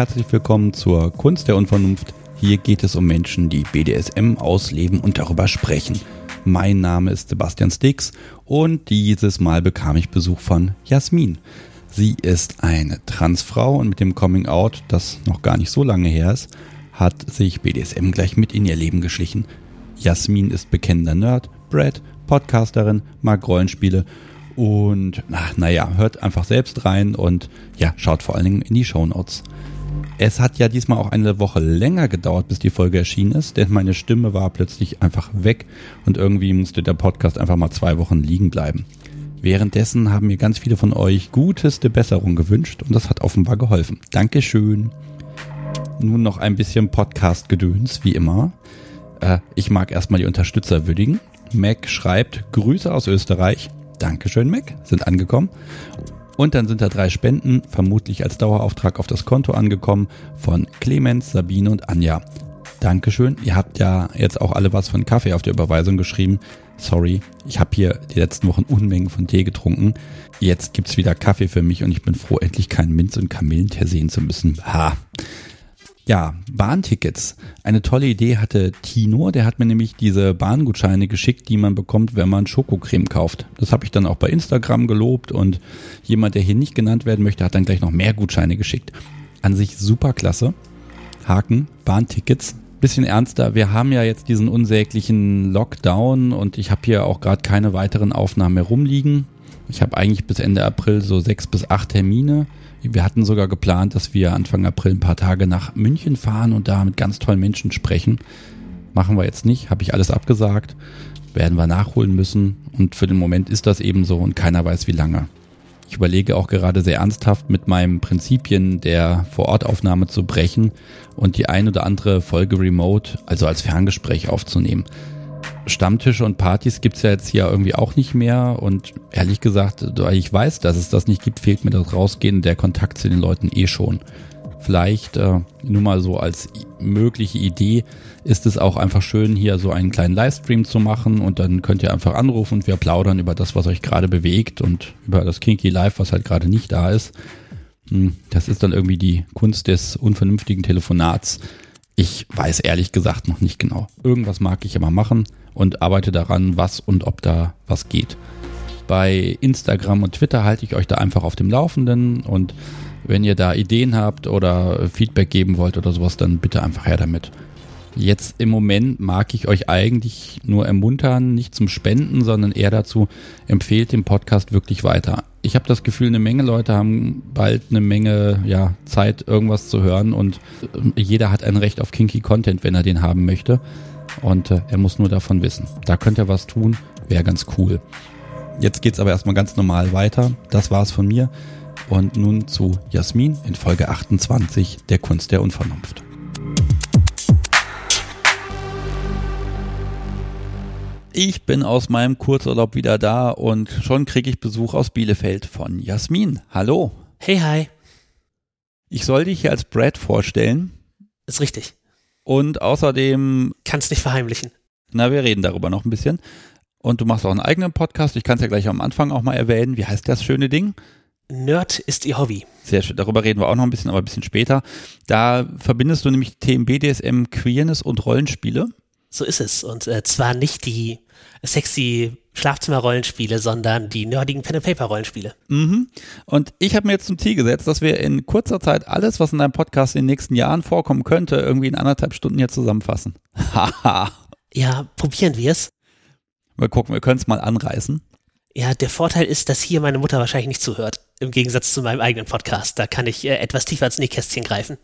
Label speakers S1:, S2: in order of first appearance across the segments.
S1: Herzlich willkommen zur Kunst der Unvernunft. Hier geht es um Menschen, die BDSM ausleben und darüber sprechen. Mein Name ist Sebastian Stix und dieses Mal bekam ich Besuch von Jasmin. Sie ist eine Transfrau und mit dem Coming Out, das noch gar nicht so lange her ist, hat sich BDSM gleich mit in ihr Leben geschlichen. Jasmin ist bekennender Nerd, Brad, Podcasterin, mag Rollenspiele und naja, hört einfach selbst rein und ja, schaut vor allen Dingen in die Show Notes. Es hat ja diesmal auch eine Woche länger gedauert, bis die Folge erschienen ist, denn meine Stimme war plötzlich einfach weg und irgendwie musste der Podcast einfach mal zwei Wochen liegen bleiben. Währenddessen haben mir ganz viele von euch guteste Besserung gewünscht und das hat offenbar geholfen. Dankeschön. Nun noch ein bisschen Podcast-Gedöns, wie immer. Äh, ich mag erstmal die Unterstützer würdigen. Mac schreibt Grüße aus Österreich. Dankeschön, Mac, sind angekommen. Und dann sind da drei Spenden, vermutlich als Dauerauftrag auf das Konto angekommen, von Clemens, Sabine und Anja. Dankeschön. Ihr habt ja jetzt auch alle was von Kaffee auf der Überweisung geschrieben. Sorry, ich habe hier die letzten Wochen Unmengen von Tee getrunken. Jetzt gibt's wieder Kaffee für mich und ich bin froh, endlich keinen Minz- und Kamillentee sehen zu müssen. Ha. Ja, Bahntickets. Eine tolle Idee hatte Tino. Der hat mir nämlich diese Bahngutscheine geschickt, die man bekommt, wenn man Schokocreme kauft. Das habe ich dann auch bei Instagram gelobt und jemand, der hier nicht genannt werden möchte, hat dann gleich noch mehr Gutscheine geschickt. An sich super klasse. Haken, Bahntickets, bisschen ernster. Wir haben ja jetzt diesen unsäglichen Lockdown und ich habe hier auch gerade keine weiteren Aufnahmen mehr rumliegen. Ich habe eigentlich bis Ende April so sechs bis acht Termine. Wir hatten sogar geplant, dass wir Anfang April ein paar Tage nach München fahren und da mit ganz tollen Menschen sprechen. Machen wir jetzt nicht, habe ich alles abgesagt. Werden wir nachholen müssen. Und für den Moment ist das eben so und keiner weiß wie lange. Ich überlege auch gerade sehr ernsthaft mit meinen Prinzipien der Vorortaufnahme zu brechen und die ein oder andere Folge remote, also als Ferngespräch aufzunehmen. Stammtische und Partys gibt's ja jetzt hier irgendwie auch nicht mehr und ehrlich gesagt, da ich weiß, dass es das nicht gibt, fehlt mir das Rausgehen der Kontakt zu den Leuten eh schon. Vielleicht äh, nur mal so als mögliche Idee ist es auch einfach schön, hier so einen kleinen Livestream zu machen und dann könnt ihr einfach anrufen und wir plaudern über das, was euch gerade bewegt und über das Kinky Live, was halt gerade nicht da ist. Hm, das ist dann irgendwie die Kunst des unvernünftigen Telefonats. Ich weiß ehrlich gesagt noch nicht genau. Irgendwas mag ich immer machen und arbeite daran, was und ob da was geht. Bei Instagram und Twitter halte ich euch da einfach auf dem Laufenden und wenn ihr da Ideen habt oder Feedback geben wollt oder sowas, dann bitte einfach her damit. Jetzt im Moment mag ich euch eigentlich nur ermuntern, nicht zum Spenden, sondern eher dazu, empfehlt den Podcast wirklich weiter. Ich habe das Gefühl, eine Menge Leute haben bald eine Menge ja, Zeit, irgendwas zu hören und jeder hat ein Recht auf Kinky Content, wenn er den haben möchte. Und äh, er muss nur davon wissen. Da könnt ihr was tun, wäre ganz cool. Jetzt geht's aber erstmal ganz normal weiter. Das war's von mir. Und nun zu Jasmin in Folge 28 der Kunst der Unvernunft. Ich bin aus meinem Kurzurlaub wieder da und schon kriege ich Besuch aus Bielefeld von Jasmin. Hallo.
S2: Hey, hi.
S1: Ich soll dich hier als Brad vorstellen.
S2: Ist richtig.
S1: Und außerdem.
S2: Kannst nicht verheimlichen.
S1: Na, wir reden darüber noch ein bisschen. Und du machst auch einen eigenen Podcast. Ich kann es ja gleich am Anfang auch mal erwähnen. Wie heißt das schöne Ding?
S2: Nerd ist ihr Hobby.
S1: Sehr schön. Darüber reden wir auch noch ein bisschen, aber ein bisschen später. Da verbindest du nämlich Themen BDSM, Queerness und Rollenspiele.
S2: So ist es. Und äh, zwar nicht die sexy Schlafzimmer-Rollenspiele, sondern die nerdigen Pen-and-Paper-Rollenspiele.
S1: Mhm. Und ich habe mir jetzt zum Ziel gesetzt, dass wir in kurzer Zeit alles, was in deinem Podcast in den nächsten Jahren vorkommen könnte, irgendwie in anderthalb Stunden hier zusammenfassen. Haha.
S2: ja, probieren wir es.
S1: Mal gucken, wir können es mal anreißen.
S2: Ja, der Vorteil ist, dass hier meine Mutter wahrscheinlich nicht zuhört. Im Gegensatz zu meinem eigenen Podcast. Da kann ich äh, etwas tiefer ins Nähkästchen greifen.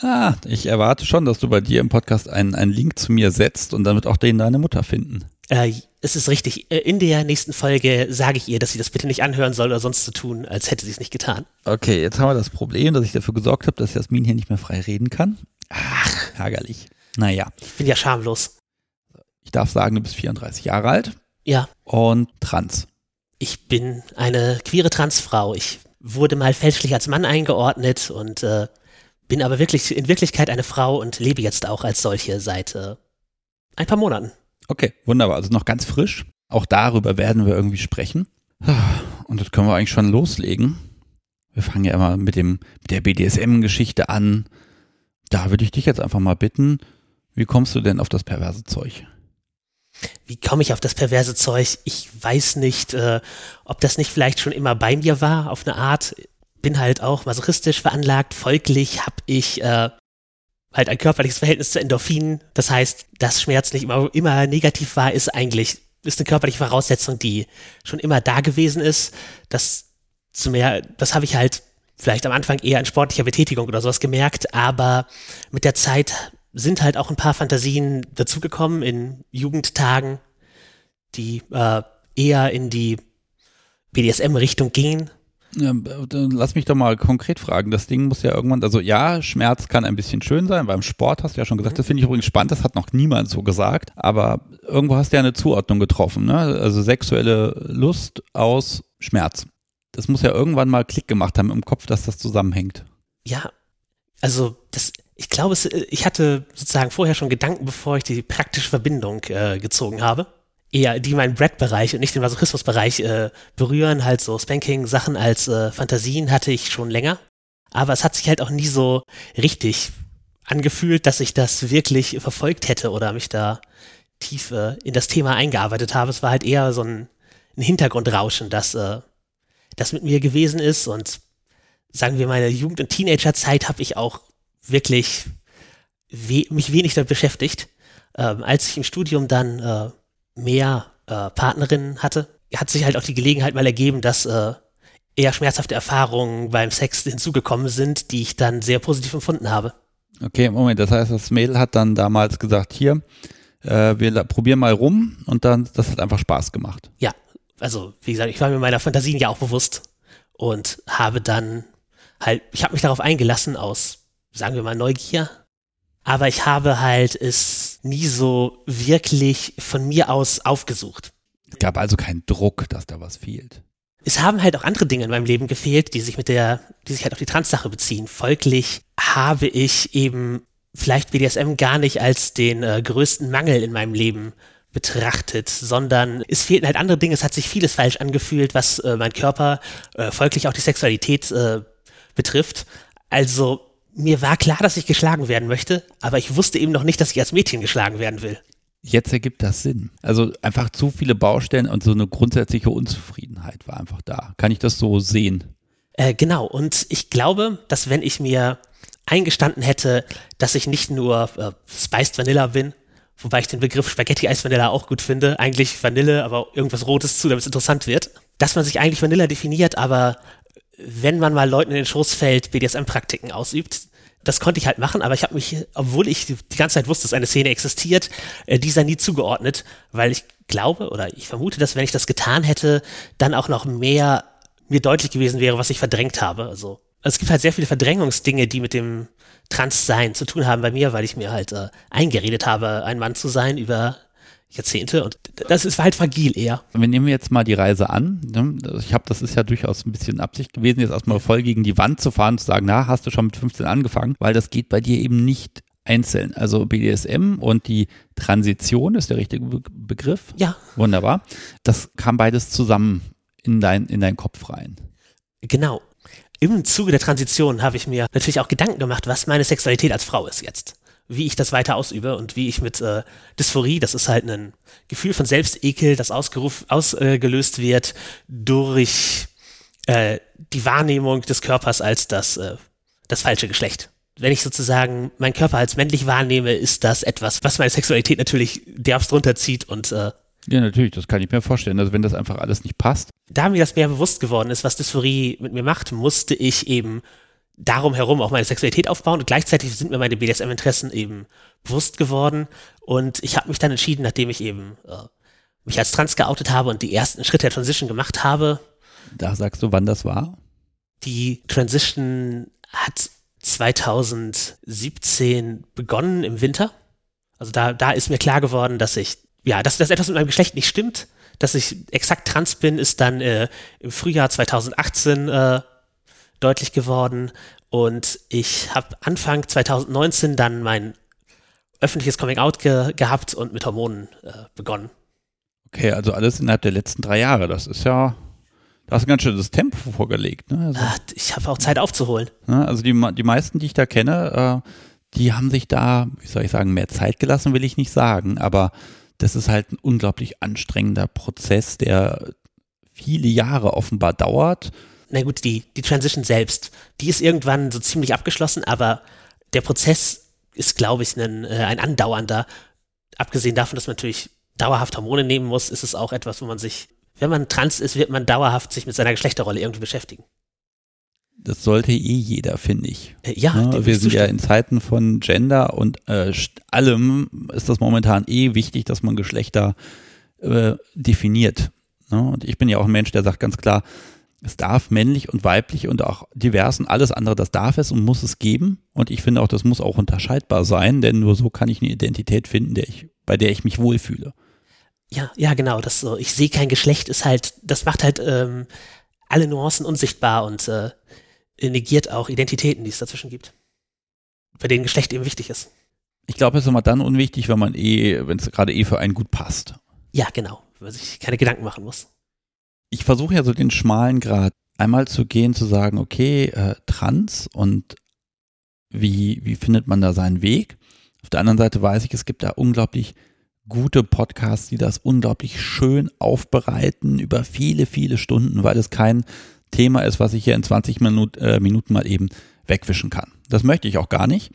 S1: Ah, ich erwarte schon, dass du bei dir im Podcast einen, einen Link zu mir setzt und damit auch den deine Mutter finden.
S2: Äh, es ist richtig. Äh, in der nächsten Folge sage ich ihr, dass sie das bitte nicht anhören soll oder sonst zu so tun, als hätte sie es nicht getan.
S1: Okay, jetzt haben wir das Problem, dass ich dafür gesorgt habe, dass Jasmin hier nicht mehr frei reden kann. Ach, ärgerlich. Naja.
S2: Ich bin ja schamlos.
S1: Ich darf sagen, du bist 34 Jahre alt.
S2: Ja.
S1: Und trans.
S2: Ich bin eine queere Transfrau. Ich wurde mal fälschlich als Mann eingeordnet und äh, bin aber wirklich in Wirklichkeit eine Frau und lebe jetzt auch als solche seit äh, ein paar Monaten.
S1: Okay, wunderbar. Also noch ganz frisch. Auch darüber werden wir irgendwie sprechen. Und das können wir eigentlich schon loslegen. Wir fangen ja immer mit dem, mit der BDSM-Geschichte an. Da würde ich dich jetzt einfach mal bitten, wie kommst du denn auf das perverse Zeug?
S2: Wie komme ich auf das perverse Zeug? Ich weiß nicht, äh, ob das nicht vielleicht schon immer bei mir war, auf eine Art. Bin halt auch masochistisch veranlagt. Folglich habe ich äh, halt ein körperliches Verhältnis zu Endorphinen. Das heißt, dass Schmerz nicht immer, immer negativ war, ist eigentlich ist eine körperliche Voraussetzung, die schon immer da gewesen ist. Das zu mehr, das habe ich halt vielleicht am Anfang eher in sportlicher Betätigung oder sowas gemerkt, aber mit der Zeit sind halt auch ein paar Fantasien dazugekommen in Jugendtagen, die äh, eher in die BDSM-Richtung gingen.
S1: Lass mich doch mal konkret fragen. Das Ding muss ja irgendwann, also ja, Schmerz kann ein bisschen schön sein. Beim Sport hast du ja schon gesagt, das finde ich übrigens spannend, das hat noch niemand so gesagt. Aber irgendwo hast du ja eine Zuordnung getroffen, ne? Also sexuelle Lust aus Schmerz. Das muss ja irgendwann mal Klick gemacht haben im Kopf, dass das zusammenhängt.
S2: Ja, also das, ich glaube, es, ich hatte sozusagen vorher schon Gedanken, bevor ich die praktische Verbindung äh, gezogen habe. Eher die meinen Brett-Bereich und nicht den Masochismus-Bereich äh, berühren, halt so Spanking-Sachen als äh, Fantasien hatte ich schon länger. Aber es hat sich halt auch nie so richtig angefühlt, dass ich das wirklich verfolgt hätte oder mich da tief äh, in das Thema eingearbeitet habe. Es war halt eher so ein, ein Hintergrundrauschen, das, äh, das mit mir gewesen ist und sagen wir meine Jugend- und Teenagerzeit habe ich auch wirklich we mich wenig damit beschäftigt. Ähm, als ich im Studium dann äh, mehr äh, Partnerinnen hatte, hat sich halt auch die Gelegenheit mal ergeben, dass äh, eher schmerzhafte Erfahrungen beim Sex hinzugekommen sind, die ich dann sehr positiv empfunden habe.
S1: Okay, Moment, das heißt, das Mädel hat dann damals gesagt, hier, äh, wir probieren mal rum und dann, das hat einfach Spaß gemacht.
S2: Ja, also wie gesagt, ich war mir meiner Fantasien ja auch bewusst und habe dann halt, ich habe mich darauf eingelassen aus sagen wir mal, Neugier. Aber ich habe halt es nie so wirklich von mir aus aufgesucht.
S1: Es gab also keinen Druck, dass da was fehlt.
S2: Es haben halt auch andere Dinge in meinem Leben gefehlt, die sich mit der, die sich halt auf die Trans-Sache beziehen. Folglich habe ich eben vielleicht BDSM gar nicht als den äh, größten Mangel in meinem Leben betrachtet, sondern es fehlten halt andere Dinge. Es hat sich vieles falsch angefühlt, was äh, mein Körper, äh, folglich auch die Sexualität äh, betrifft. Also mir war klar, dass ich geschlagen werden möchte, aber ich wusste eben noch nicht, dass ich als Mädchen geschlagen werden will.
S1: Jetzt ergibt das Sinn. Also einfach zu viele Baustellen und so eine grundsätzliche Unzufriedenheit war einfach da. Kann ich das so sehen?
S2: Äh, genau. Und ich glaube, dass wenn ich mir eingestanden hätte, dass ich nicht nur äh, Spiced Vanilla bin, wobei ich den Begriff Spaghetti Eis Vanilla auch gut finde, eigentlich Vanille, aber irgendwas Rotes zu, damit es interessant wird, dass man sich eigentlich Vanilla definiert, aber wenn man mal Leuten in den Schoß fällt, BDSM-Praktiken ausübt. Das konnte ich halt machen, aber ich habe mich, obwohl ich die ganze Zeit wusste, dass eine Szene existiert, äh, dieser nie zugeordnet, weil ich glaube oder ich vermute, dass wenn ich das getan hätte, dann auch noch mehr mir deutlich gewesen wäre, was ich verdrängt habe. Also es gibt halt sehr viele Verdrängungsdinge, die mit dem Transsein zu tun haben bei mir, weil ich mir halt äh, eingeredet habe, ein Mann zu sein über Jahrzehnte und das ist halt fragil eher.
S1: Wir nehmen jetzt mal die Reise an. Ne? Ich habe, das ist ja durchaus ein bisschen Absicht gewesen, jetzt erstmal voll gegen die Wand zu fahren zu sagen, na, hast du schon mit 15 angefangen, weil das geht bei dir eben nicht einzeln. Also BDSM und die Transition ist der richtige Be Begriff.
S2: Ja.
S1: Wunderbar. Das kam beides zusammen in dein, in deinen Kopf rein.
S2: Genau. Im Zuge der Transition habe ich mir natürlich auch Gedanken gemacht, was meine Sexualität als Frau ist jetzt wie ich das weiter ausübe und wie ich mit äh, Dysphorie, das ist halt ein Gefühl von Selbstekel, das ausgelöst wird durch äh, die Wahrnehmung des Körpers als das, äh, das falsche Geschlecht. Wenn ich sozusagen meinen Körper als männlich wahrnehme, ist das etwas, was meine Sexualität natürlich derbst runterzieht und äh,
S1: ja, natürlich, das kann ich mir vorstellen. Also wenn das einfach alles nicht passt.
S2: Da mir das mehr bewusst geworden ist, was Dysphorie mit mir macht, musste ich eben darum herum auch meine Sexualität aufbauen und gleichzeitig sind mir meine BDSM-Interessen eben bewusst geworden und ich habe mich dann entschieden, nachdem ich eben äh, mich als trans geoutet habe und die ersten Schritte der Transition gemacht habe.
S1: Da sagst du, wann das war?
S2: Die Transition hat 2017 begonnen im Winter. Also da, da ist mir klar geworden, dass ich, ja, dass, dass etwas mit meinem Geschlecht nicht stimmt. Dass ich exakt trans bin, ist dann äh, im Frühjahr 2018 äh, deutlich geworden. Und ich habe Anfang 2019 dann mein öffentliches Coming-out ge gehabt und mit Hormonen äh, begonnen.
S1: Okay, also alles innerhalb der letzten drei Jahre. Das ist ja, Du hast ein ganz schönes Tempo vorgelegt. Ne? Also,
S2: Ah, ich habe auch Zeit aufzuholen.
S1: ne? also die, die meisten, die ich da kenne, äh, die haben sich da, wie soll ich sagen, mehr Zeit gelassen, will ich nicht sagen, aber das ist halt ein unglaublich anstrengender Prozess, der viele Jahre offenbar dauert.
S2: Na gut, die, die Transition selbst, die ist irgendwann so ziemlich abgeschlossen, aber der Prozess ist, glaube ich, ein, äh, ein andauernder. Abgesehen davon, dass man natürlich dauerhaft Hormone nehmen muss, ist es auch etwas, wo man sich, wenn man trans ist, wird man dauerhaft sich mit seiner Geschlechterrolle irgendwie beschäftigen.
S1: Das sollte eh jeder, finde ich.
S2: Äh, ja,
S1: Ne? Wir sind ja in Zeiten von Gender und äh, allem ist das momentan eh wichtig, dass man Geschlechter äh, definiert. Ne? Und ich bin ja auch ein Mensch, der sagt ganz klar, es darf männlich und weiblich und auch divers und alles andere, das darf es und muss es geben. Und ich finde auch, das muss auch unterscheidbar sein, denn nur so kann ich eine Identität finden, der ich, bei der ich mich wohlfühle.
S2: Ja, ja, genau. Das so, ich sehe kein Geschlecht ist halt, das macht halt ähm, alle Nuancen unsichtbar und äh, negiert auch Identitäten, die es dazwischen gibt. Bei denen Geschlecht eben wichtig ist.
S1: Ich glaube, es ist immer dann unwichtig, wenn man eh, wenn es gerade eh für einen gut passt.
S2: Ja, genau. Wenn man sich keine Gedanken machen muss.
S1: Ich versuche ja so den schmalen Grad einmal zu gehen, zu sagen, okay, äh, trans und wie, wie findet man da seinen Weg? Auf der anderen Seite weiß ich, es gibt da unglaublich gute Podcasts, die das unglaublich schön aufbereiten über viele, viele Stunden, weil es kein Thema ist, was ich hier in 20 Minut, äh, Minuten mal eben wegwischen kann. Das möchte ich auch gar nicht.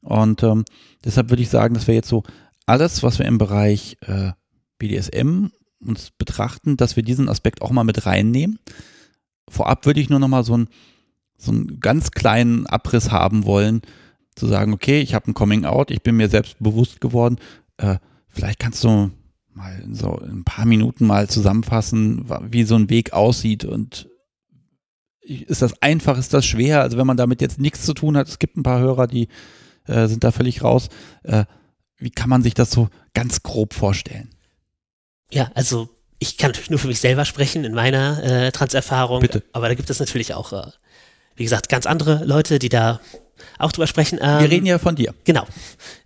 S1: Und ähm, deshalb würde ich sagen, das wäre jetzt so alles, was wir im Bereich äh, BDSM uns betrachten, dass wir diesen Aspekt auch mal mit reinnehmen. Vorab würde ich nur noch mal so einen, so einen ganz kleinen Abriss haben wollen, zu sagen, okay, ich habe ein Coming Out, ich bin mir selbst bewusst geworden. Äh, vielleicht kannst du mal so ein paar Minuten mal zusammenfassen, wie so ein Weg aussieht und ist das einfach, ist das schwer? Also wenn man damit jetzt nichts zu tun hat, es gibt ein paar Hörer, die äh, sind da völlig raus. Äh, wie kann man sich das so ganz grob vorstellen?
S2: Ja, also ich kann natürlich nur für mich selber sprechen in meiner äh, Transerfahrung.
S1: Bitte.
S2: Aber da gibt es natürlich auch, äh, wie gesagt, ganz andere Leute, die da auch drüber sprechen. Ähm,
S1: Wir reden ja von dir.
S2: Genau.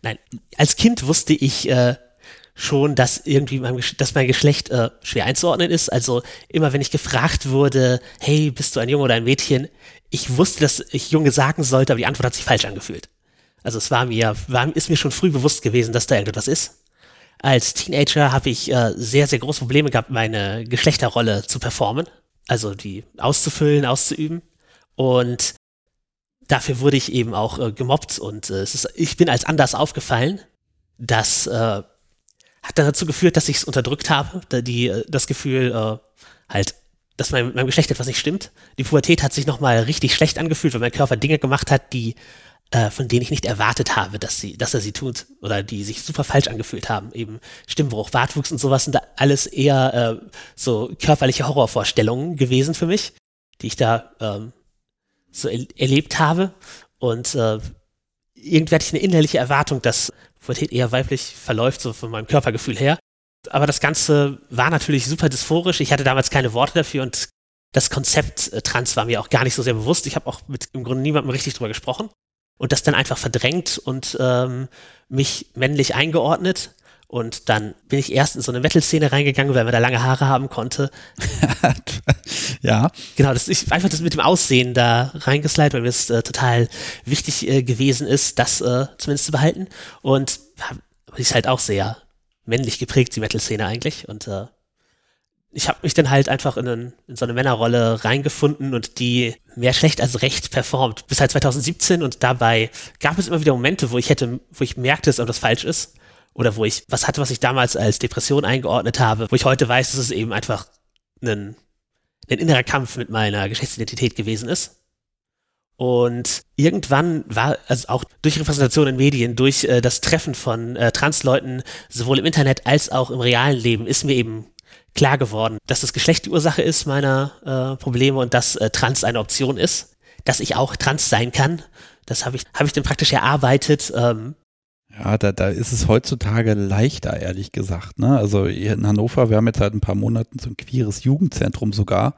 S2: Nein, als Kind wusste ich äh, schon, dass irgendwie mein, dass mein Geschlecht äh, schwer einzuordnen ist. Also immer wenn ich gefragt wurde, hey, bist du ein Junge oder ein Mädchen, ich wusste, dass ich Junge sagen sollte, aber die Antwort hat sich falsch angefühlt. Also es war mir, war, ist mir schon früh bewusst gewesen, dass da irgendetwas ist. Als Teenager habe ich äh, sehr, sehr große Probleme gehabt, meine Geschlechterrolle zu performen. Also die auszufüllen, auszuüben. Und dafür wurde ich eben auch äh, gemobbt und äh, ist, ich bin als anders aufgefallen. Das äh, hat dann dazu geführt, dass ich es unterdrückt habe. Die, äh, das Gefühl, äh, halt, dass mein, meinem Geschlecht etwas nicht stimmt. Die Pubertät hat sich nochmal richtig schlecht angefühlt, weil mein Körper Dinge gemacht hat, die äh, von denen ich nicht erwartet habe, dass sie, dass er sie tut oder die sich super falsch angefühlt haben. Eben Stimmbruch, Bartwuchs und sowas sind da alles eher äh, so körperliche Horrorvorstellungen gewesen für mich, die ich da ähm, so er erlebt habe. Und äh, irgendwie hatte ich eine innerliche Erwartung, dass Pubertät eher weiblich verläuft, so von meinem Körpergefühl her. Aber das Ganze war natürlich super dysphorisch. Ich hatte damals keine Worte dafür und das Konzept äh, Trans war mir auch gar nicht so sehr bewusst. Ich habe auch mit im Grunde niemandem richtig drüber gesprochen und das dann einfach verdrängt und ähm, mich männlich eingeordnet. Und dann bin ich erst in so eine Metal-Szene reingegangen, weil man da lange Haare haben konnte.
S1: ja.
S2: Genau, das ist einfach das mit dem Aussehen da reingeslidet, weil mir es äh, total wichtig äh, gewesen ist, das äh, zumindest zu behalten. Und hab, ist halt auch sehr männlich geprägt, die Metal-Szene eigentlich. Und äh, ich habe mich dann halt einfach in, einen, in so eine Männerrolle reingefunden und die mehr schlecht als recht performt. Bis halt 2017 und dabei gab es immer wieder Momente, wo ich hätte, wo ich merkte, dass etwas falsch ist. Oder wo ich was hatte, was ich damals als Depression eingeordnet habe, wo ich heute weiß, dass es eben einfach ein, ein innerer Kampf mit meiner Geschlechtsidentität gewesen ist. Und irgendwann war, also auch durch Repräsentation in Medien, durch äh, das Treffen von äh, Transleuten, sowohl im Internet als auch im realen Leben, ist mir eben klar geworden, dass das Geschlecht die Ursache ist meiner äh, Probleme und dass äh, Trans eine Option ist, dass ich auch trans sein kann. Das habe ich, habe ich dann praktisch erarbeitet. Ähm,
S1: Ja, da, da ist es heutzutage leichter, ehrlich gesagt. Ne? Also hier in Hannover, wir haben jetzt seit ein paar Monaten so ein queeres Jugendzentrum sogar.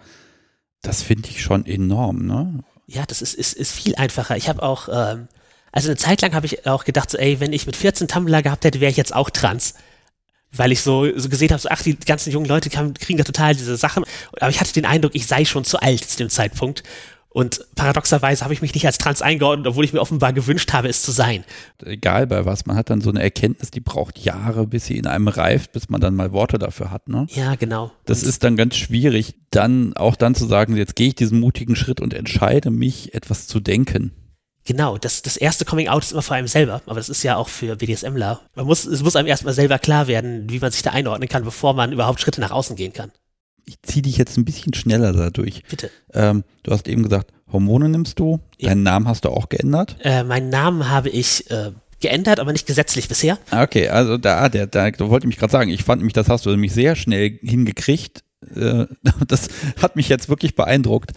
S1: Das finde ich schon enorm, ne?
S2: ja, das ist, ist, ist viel einfacher. Ich habe auch, ähm, also eine Zeit lang habe ich auch gedacht, so, ey, wenn ich mit 14 Tumblr gehabt hätte, wäre ich jetzt auch trans. Weil ich so, so gesehen habe, so, ach, die ganzen jungen Leute kriegen da total diese Sachen. Aber ich hatte den Eindruck, ich sei schon zu alt zu dem Zeitpunkt. Und paradoxerweise habe ich mich nicht als trans eingeordnet, obwohl ich mir offenbar gewünscht habe, es zu sein.
S1: Egal bei was, man hat dann so eine Erkenntnis, die braucht Jahre, bis sie in einem reift, bis man dann mal Worte dafür hat. Ne?
S2: Ja, genau.
S1: Das und ist dann ganz schwierig, dann auch dann zu sagen, jetzt gehe ich diesen mutigen Schritt und entscheide mich, etwas zu denken.
S2: Genau, das, das erste Coming Out ist immer vor einem selber, aber das ist ja auch für BDSMler. Man muss, es muss einem erstmal selber klar werden, wie man sich da einordnen kann, bevor man überhaupt Schritte nach außen gehen kann.
S1: Ich ziehe dich jetzt ein bisschen schneller dadurch.
S2: Bitte.
S1: Ähm, du hast eben gesagt, Hormone nimmst du. Ja. Deinen Namen hast du auch geändert?
S2: Äh, meinen Namen habe ich äh, geändert, aber nicht gesetzlich bisher.
S1: Okay, also da, der, da, da wollte ich mich gerade sagen, ich fand mich, das hast du nämlich sehr schnell hingekriegt. Äh, das hat mich jetzt wirklich beeindruckt.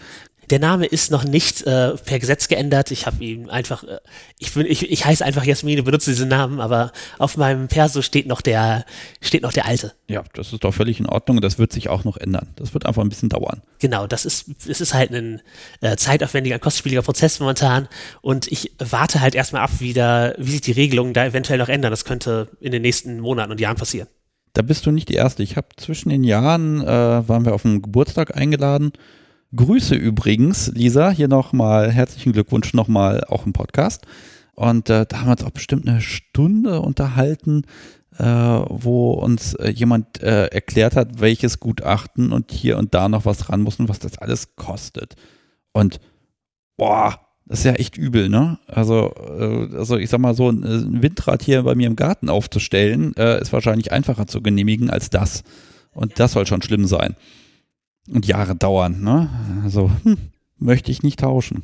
S2: Der Name ist noch nicht äh, per Gesetz geändert. Ich habe ihn einfach, äh, ich, bin, ich, ich heiße einfach Jasmine, benutze diesen Namen, aber auf meinem Perso steht noch der, steht noch der alte.
S1: Ja, das ist doch völlig in Ordnung und das wird sich auch noch ändern. Das wird einfach ein bisschen dauern.
S2: Genau, das ist, es ist halt ein äh, zeitaufwendiger, kostspieliger Prozess momentan und ich warte halt erstmal ab, wie, da, wie sich die Regelungen da eventuell noch ändern. Das könnte in den nächsten Monaten und Jahren passieren.
S1: Da bist du nicht die Erste. Ich habe zwischen den Jahren, äh, waren wir auf einen Geburtstag eingeladen Grüße übrigens, Lisa. Hier nochmal herzlichen Glückwunsch nochmal auch im Podcast. Und äh, da haben wir uns auch bestimmt eine Stunde unterhalten, äh, wo uns äh, jemand äh, erklärt hat, welches Gutachten und hier und da noch was ran muss und was das alles kostet. Und boah, das ist ja echt übel, ne? Also, äh, also ich sag mal so, ein Windrad hier bei mir im Garten aufzustellen, äh, ist wahrscheinlich einfacher zu genehmigen als das. Und das soll schon schlimm sein und Jahre dauern. Ne? Also hm, möchte ich nicht tauschen.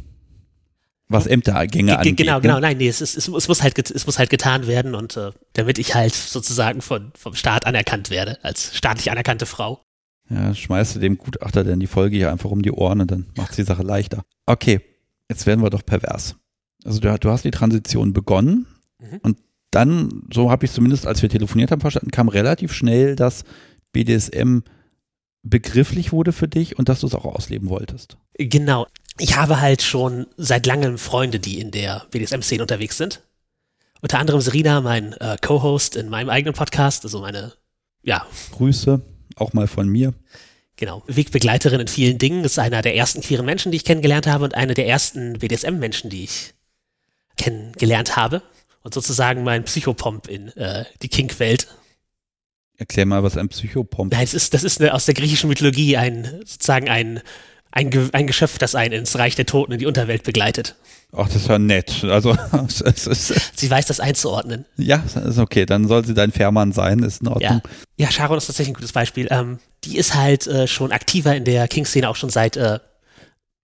S1: Was Ämtergänge angeht.
S2: Genau, genau, ne? nein, nee, es, ist, es, es, muss halt, es muss halt getan werden und äh, damit ich halt sozusagen von, vom Staat anerkannt werde, als staatlich anerkannte Frau.
S1: Ja, schmeißt du dem Gutachter dann die Folge hier einfach um die Ohren und dann macht die Sache leichter. Okay, jetzt werden wir doch pervers. Also du, du hast die Transition begonnen mhm. und dann, so habe ich zumindest, als wir telefoniert haben, verstanden, kam relativ schnell das BDSM begrifflich wurde für dich und dass du es auch ausleben wolltest.
S2: Genau. Ich habe halt schon seit langem Freunde, die in der BDSM-Szene unterwegs sind. Unter anderem Serena, mein äh, Co-Host in meinem eigenen Podcast, also meine, ja.
S1: Grüße, auch mal von mir.
S2: Genau. Wegbegleiterin in vielen Dingen, ist einer der ersten queeren Menschen, die ich kennengelernt habe und eine der ersten BDSM-Menschen, die ich kennengelernt habe. Und sozusagen mein Psychopomp in äh, die Kink-Welt.
S1: Erklär mal, was ein Psychopomp
S2: ist. Nein, das ist, das ist eine, aus der griechischen Mythologie ein, sozusagen ein, ein, ein Geschöpf, das einen ins Reich der Toten, in die Unterwelt begleitet.
S1: Ach, das ist ja nett. Also, es
S2: ist, sie weiß das einzuordnen.
S1: Ja, ist okay. Dann soll sie dein Fährmann sein, ist in Ordnung.
S2: Ja, ja Sharon ist tatsächlich ein gutes Beispiel. Ähm, die ist halt äh, schon aktiver in der King-Szene auch schon seit, äh,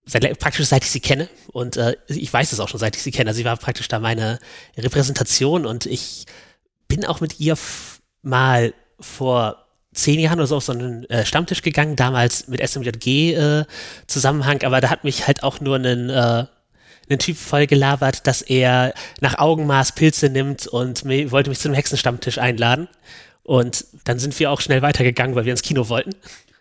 S2: seit praktisch seit ich sie kenne. Und äh, ich weiß es auch schon, seit ich sie kenne. Also sie war praktisch da meine Repräsentation und ich bin auch mit ihr mal vor zehn Jahren oder so auf so einen äh, Stammtisch gegangen, damals mit SMJG äh, aber da hat mich halt auch nur einen, äh, einen Typ voll gelabert, dass er nach Augenmaß Pilze nimmt und mir, wollte mich zu einem Hexenstammtisch einladen. Und dann sind wir auch schnell weitergegangen, weil wir ins Kino wollten.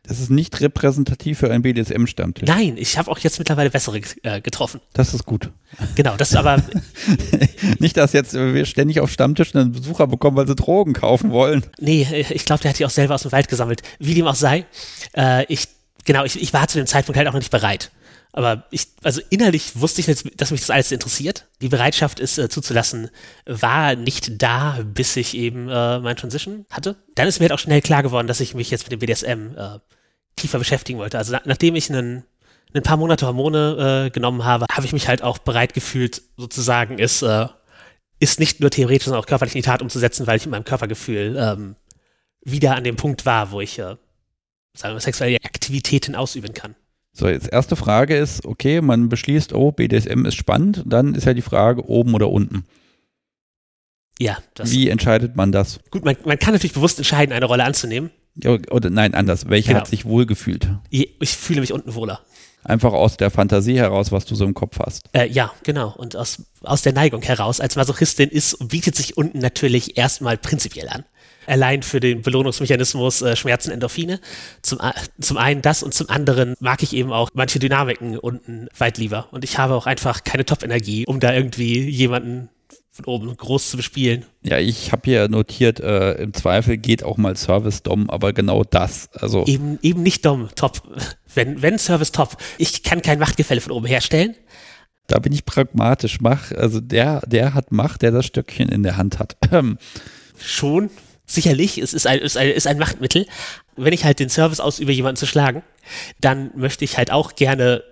S1: Das ist nicht repräsentativ für einen BDSM-Stammtisch.
S2: Nein, ich habe auch jetzt mittlerweile bessere äh, getroffen.
S1: Das ist gut.
S2: Genau, das ist aber.
S1: nicht, dass jetzt wir ständig auf Stammtischen einen Besucher bekommen, weil sie Drogen kaufen wollen.
S2: Nee, ich glaube, der hat die auch selber aus dem Wald gesammelt. Wie dem auch sei. Äh, ich, genau, ich, ich war zu dem Zeitpunkt halt auch noch nicht bereit. Aber ich, also innerlich wusste ich, dass mich das alles interessiert. Die Bereitschaft, es äh, zuzulassen, war nicht da, bis ich eben äh, mein Transition hatte. Dann ist mir halt auch schnell klar geworden, dass ich mich jetzt mit dem BDSM äh, tiefer beschäftigen wollte. Also nachdem ich einen, ein paar Monate Hormone äh, genommen habe, habe ich mich halt auch bereit gefühlt, sozusagen, es äh, ist nicht nur theoretisch, sondern auch körperlich in die Tat umzusetzen, weil ich in meinem Körpergefühl ähm, wieder an dem Punkt war, wo ich äh, sagen wir, sexuelle Aktivitäten ausüben kann.
S1: So, jetzt erste Frage ist, okay, man beschließt, oh, BDSM ist spannend, dann ist ja die Frage, oben oder unten.
S2: Ja.
S1: Das Wie entscheidet man das?
S2: Gut, man, man kann natürlich bewusst entscheiden, eine Rolle anzunehmen.
S1: Oder nein, anders. Welcher genau. hat sich wohl gefühlt?
S2: Ich fühle mich unten wohler.
S1: Einfach aus der Fantasie heraus, was du so im Kopf hast.
S2: Äh, ja, genau. Und aus, aus der Neigung heraus. Als Masochistin ist, bietet sich unten natürlich erstmal prinzipiell an. Allein für den Belohnungsmechanismus äh, Schmerzen, Endorphine. Zum, zum einen das und zum anderen mag ich eben auch manche Dynamiken unten weit lieber. Und ich habe auch einfach keine Top-Energie, um da irgendwie jemanden von oben groß zu bespielen.
S1: Ja, ich habe hier notiert, äh, im Zweifel geht auch mal Service Dom, aber genau das. Also
S2: eben, eben nicht Dom, top. Wenn, wenn Service top. Ich kann kein Machtgefälle von oben herstellen.
S1: Da bin ich pragmatisch. Mach, also der, der hat Macht, der das Stöckchen in der Hand hat.
S2: Schon, sicherlich, es ist ein, ist ein, ist ein Machtmittel. Wenn ich halt den Service ausübe, jemanden zu schlagen, dann möchte ich halt auch gerne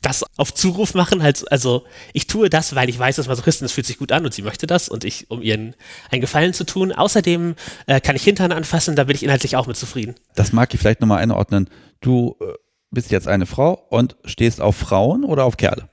S2: das auf Zuruf machen. Halt, also ich tue das, weil ich weiß, dass Masochistin, das fühlt sich gut an und sie möchte das und ich, um ihren einen Gefallen zu tun. Außerdem äh, kann ich Hintern anfassen, da bin ich inhaltlich auch mit zufrieden.
S1: Das mag ich vielleicht nochmal einordnen. Du äh, bist jetzt eine Frau und stehst auf Frauen oder auf Kerle?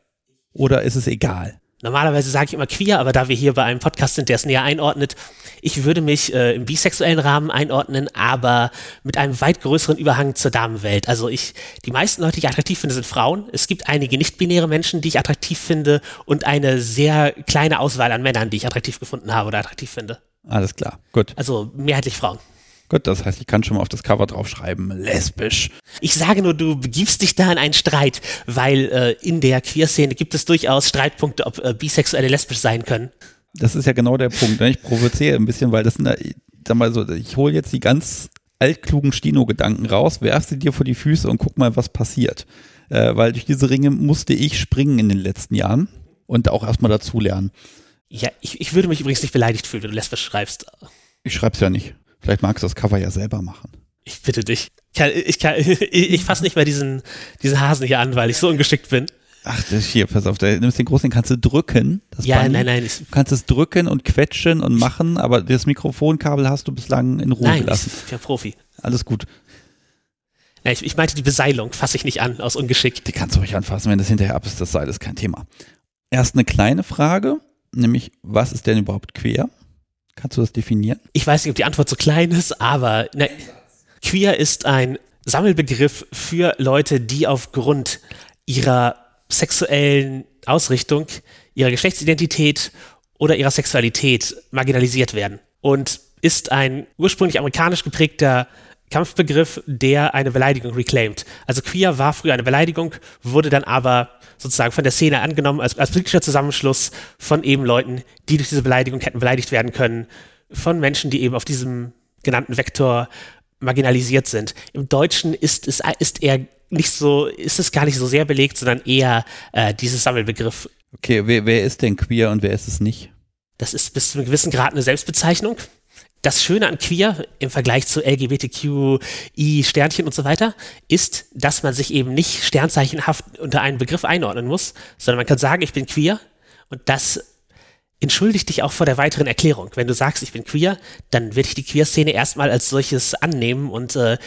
S1: Oder ist es egal?
S2: Normalerweise sage ich immer queer, aber da wir hier bei einem Podcast sind, der es näher einordnet, ich würde mich äh, im bisexuellen Rahmen einordnen, aber mit einem weit größeren Überhang zur Damenwelt. Also ich, die meisten Leute, die ich attraktiv finde, sind Frauen. Es gibt einige nicht-binäre Menschen, die ich attraktiv finde und eine sehr kleine Auswahl an Männern, die ich attraktiv gefunden habe oder attraktiv finde.
S1: Alles klar, gut.
S2: Also mehrheitlich Frauen.
S1: Gut, das heißt, ich kann schon mal auf das Cover draufschreiben, lesbisch.
S2: Ich sage nur, du begibst dich da in einen Streit, weil äh, in der Queer-Szene gibt es durchaus Streitpunkte, ob äh, Bisexuelle lesbisch sein können.
S1: Das ist ja genau der Punkt. Ne? Ich provoziere ein bisschen, weil das sind, ich sag mal so, ich hole jetzt die ganz altklugen Stino-Gedanken raus, werf sie dir vor die Füße und guck mal, was passiert. Äh, weil durch diese Ringe musste ich springen in den letzten Jahren und auch erstmal dazulernen.
S2: Ja, ich, ich würde mich übrigens nicht beleidigt fühlen, wenn du lesbisch schreibst.
S1: Ich schreib's ja nicht. Vielleicht magst du das Cover ja selber machen.
S2: Ich bitte dich. Ich, kann, ich, kann, ich, ich fasse nicht mehr diesen, diesen Hasen hier an, weil ich so ungeschickt bin.
S1: Ach, das hier, pass auf, da nimmst den großen, den kannst du drücken.
S2: ja, Bunny. nein, nein. Ich,
S1: du kannst es drücken und quetschen und machen, aber das Mikrofonkabel hast du bislang in Ruhe
S2: nein,
S1: gelassen.
S2: Ich bin ja Profi.
S1: Alles gut.
S2: Ja, ich, ich, meinte die Beseilung, fasse ich nicht an, aus Ungeschick.
S1: Die kannst du ruhig anfassen, wenn das hinterher ab ist, das Seil ist kein Thema. Erst eine kleine Frage, nämlich, was ist denn überhaupt queer? Kannst du das definieren?
S2: Ich weiß nicht, ob die Antwort so klein ist, aber ne, queer ist ein Sammelbegriff für Leute, die aufgrund ihrer sexuellen Ausrichtung, ihrer Geschlechtsidentität oder ihrer Sexualität marginalisiert werden. Und ist ein ursprünglich amerikanisch geprägter Kampfbegriff, der eine Beleidigung reclaimt. Also queer war früher eine Beleidigung, wurde dann aber sozusagen von der Szene angenommen als, als politischer Zusammenschluss von eben Leuten, die durch diese Beleidigung hätten beleidigt werden können, von Menschen, die eben auf diesem genannten Vektor marginalisiert sind. Im Deutschen ist es ist eher nicht so, ist es gar nicht so sehr belegt, sondern eher äh, dieses Sammelbegriff.
S1: Okay, wer, wer ist denn queer und wer ist es nicht?
S2: Das ist bis zu einem gewissen Grad eine Selbstbezeichnung das Schöne an Queer im Vergleich zu LGBTQI, Sternchen und so weiter, ist, dass man sich eben nicht sternzeichenhaft unter einen Begriff einordnen muss, sondern man kann sagen, ich bin queer und das entschuldigt dich auch vor der weiteren Erklärung. Wenn du sagst, ich bin queer, dann wird dich die Queer-Szene erstmal als solches annehmen und äh,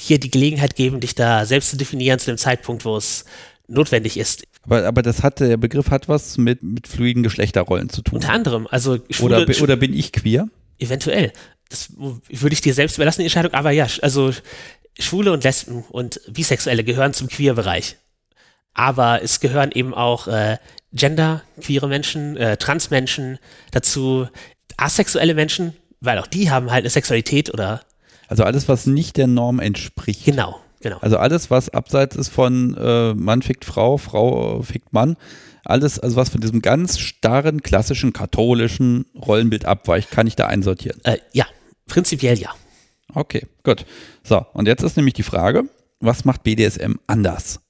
S2: hier die Gelegenheit geben, dich da selbst zu definieren zu dem Zeitpunkt, wo es notwendig ist.
S1: Aber, aber das hat, der Begriff hat was mit, mit fluiden Geschlechterrollen zu tun.
S2: Unter anderem, also
S1: Schwule, oder, oder bin ich queer?
S2: Eventuell. Das würde ich dir selbst überlassen, die Entscheidung, aber ja, also Schwule und Lesben und Bisexuelle gehören zum Queer-Bereich. Aber es gehören eben auch äh, Gender, queere Menschen, äh, Transmenschen dazu, asexuelle Menschen, weil auch die haben halt eine Sexualität oder.
S1: Also alles, was nicht der Norm entspricht.
S2: Genau, genau.
S1: Also alles, was abseits ist von äh, Mann fickt Frau, Frau fickt Mann, alles, also was von diesem ganz starren, klassischen, katholischen Rollenbild abweicht, kann ich da einsortieren?
S2: Äh, ja, prinzipiell ja.
S1: Okay, gut. So, und jetzt ist nämlich die Frage, was macht BDSM anders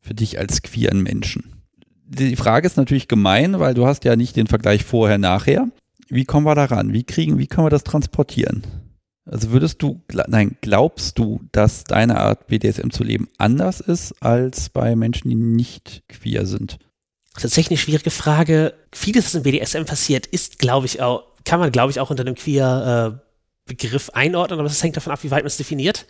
S1: für dich als queeren Menschen? Die Frage ist natürlich gemein, weil du hast ja nicht den Vergleich vorher, nachher. Wie kommen wir daran? Wie kriegen, wie können wir das transportieren? Also würdest du, nein, glaubst du, dass deine Art BDSM zu leben anders ist als bei Menschen, die nicht queer sind?
S2: Tatsächlich eine schwierige Frage. Vieles, was im BDSM passiert, ist, glaube ich, auch, kann man, glaube ich, auch unter einem Queer-Begriff äh, einordnen, aber das hängt davon ab, wie weit man es definiert.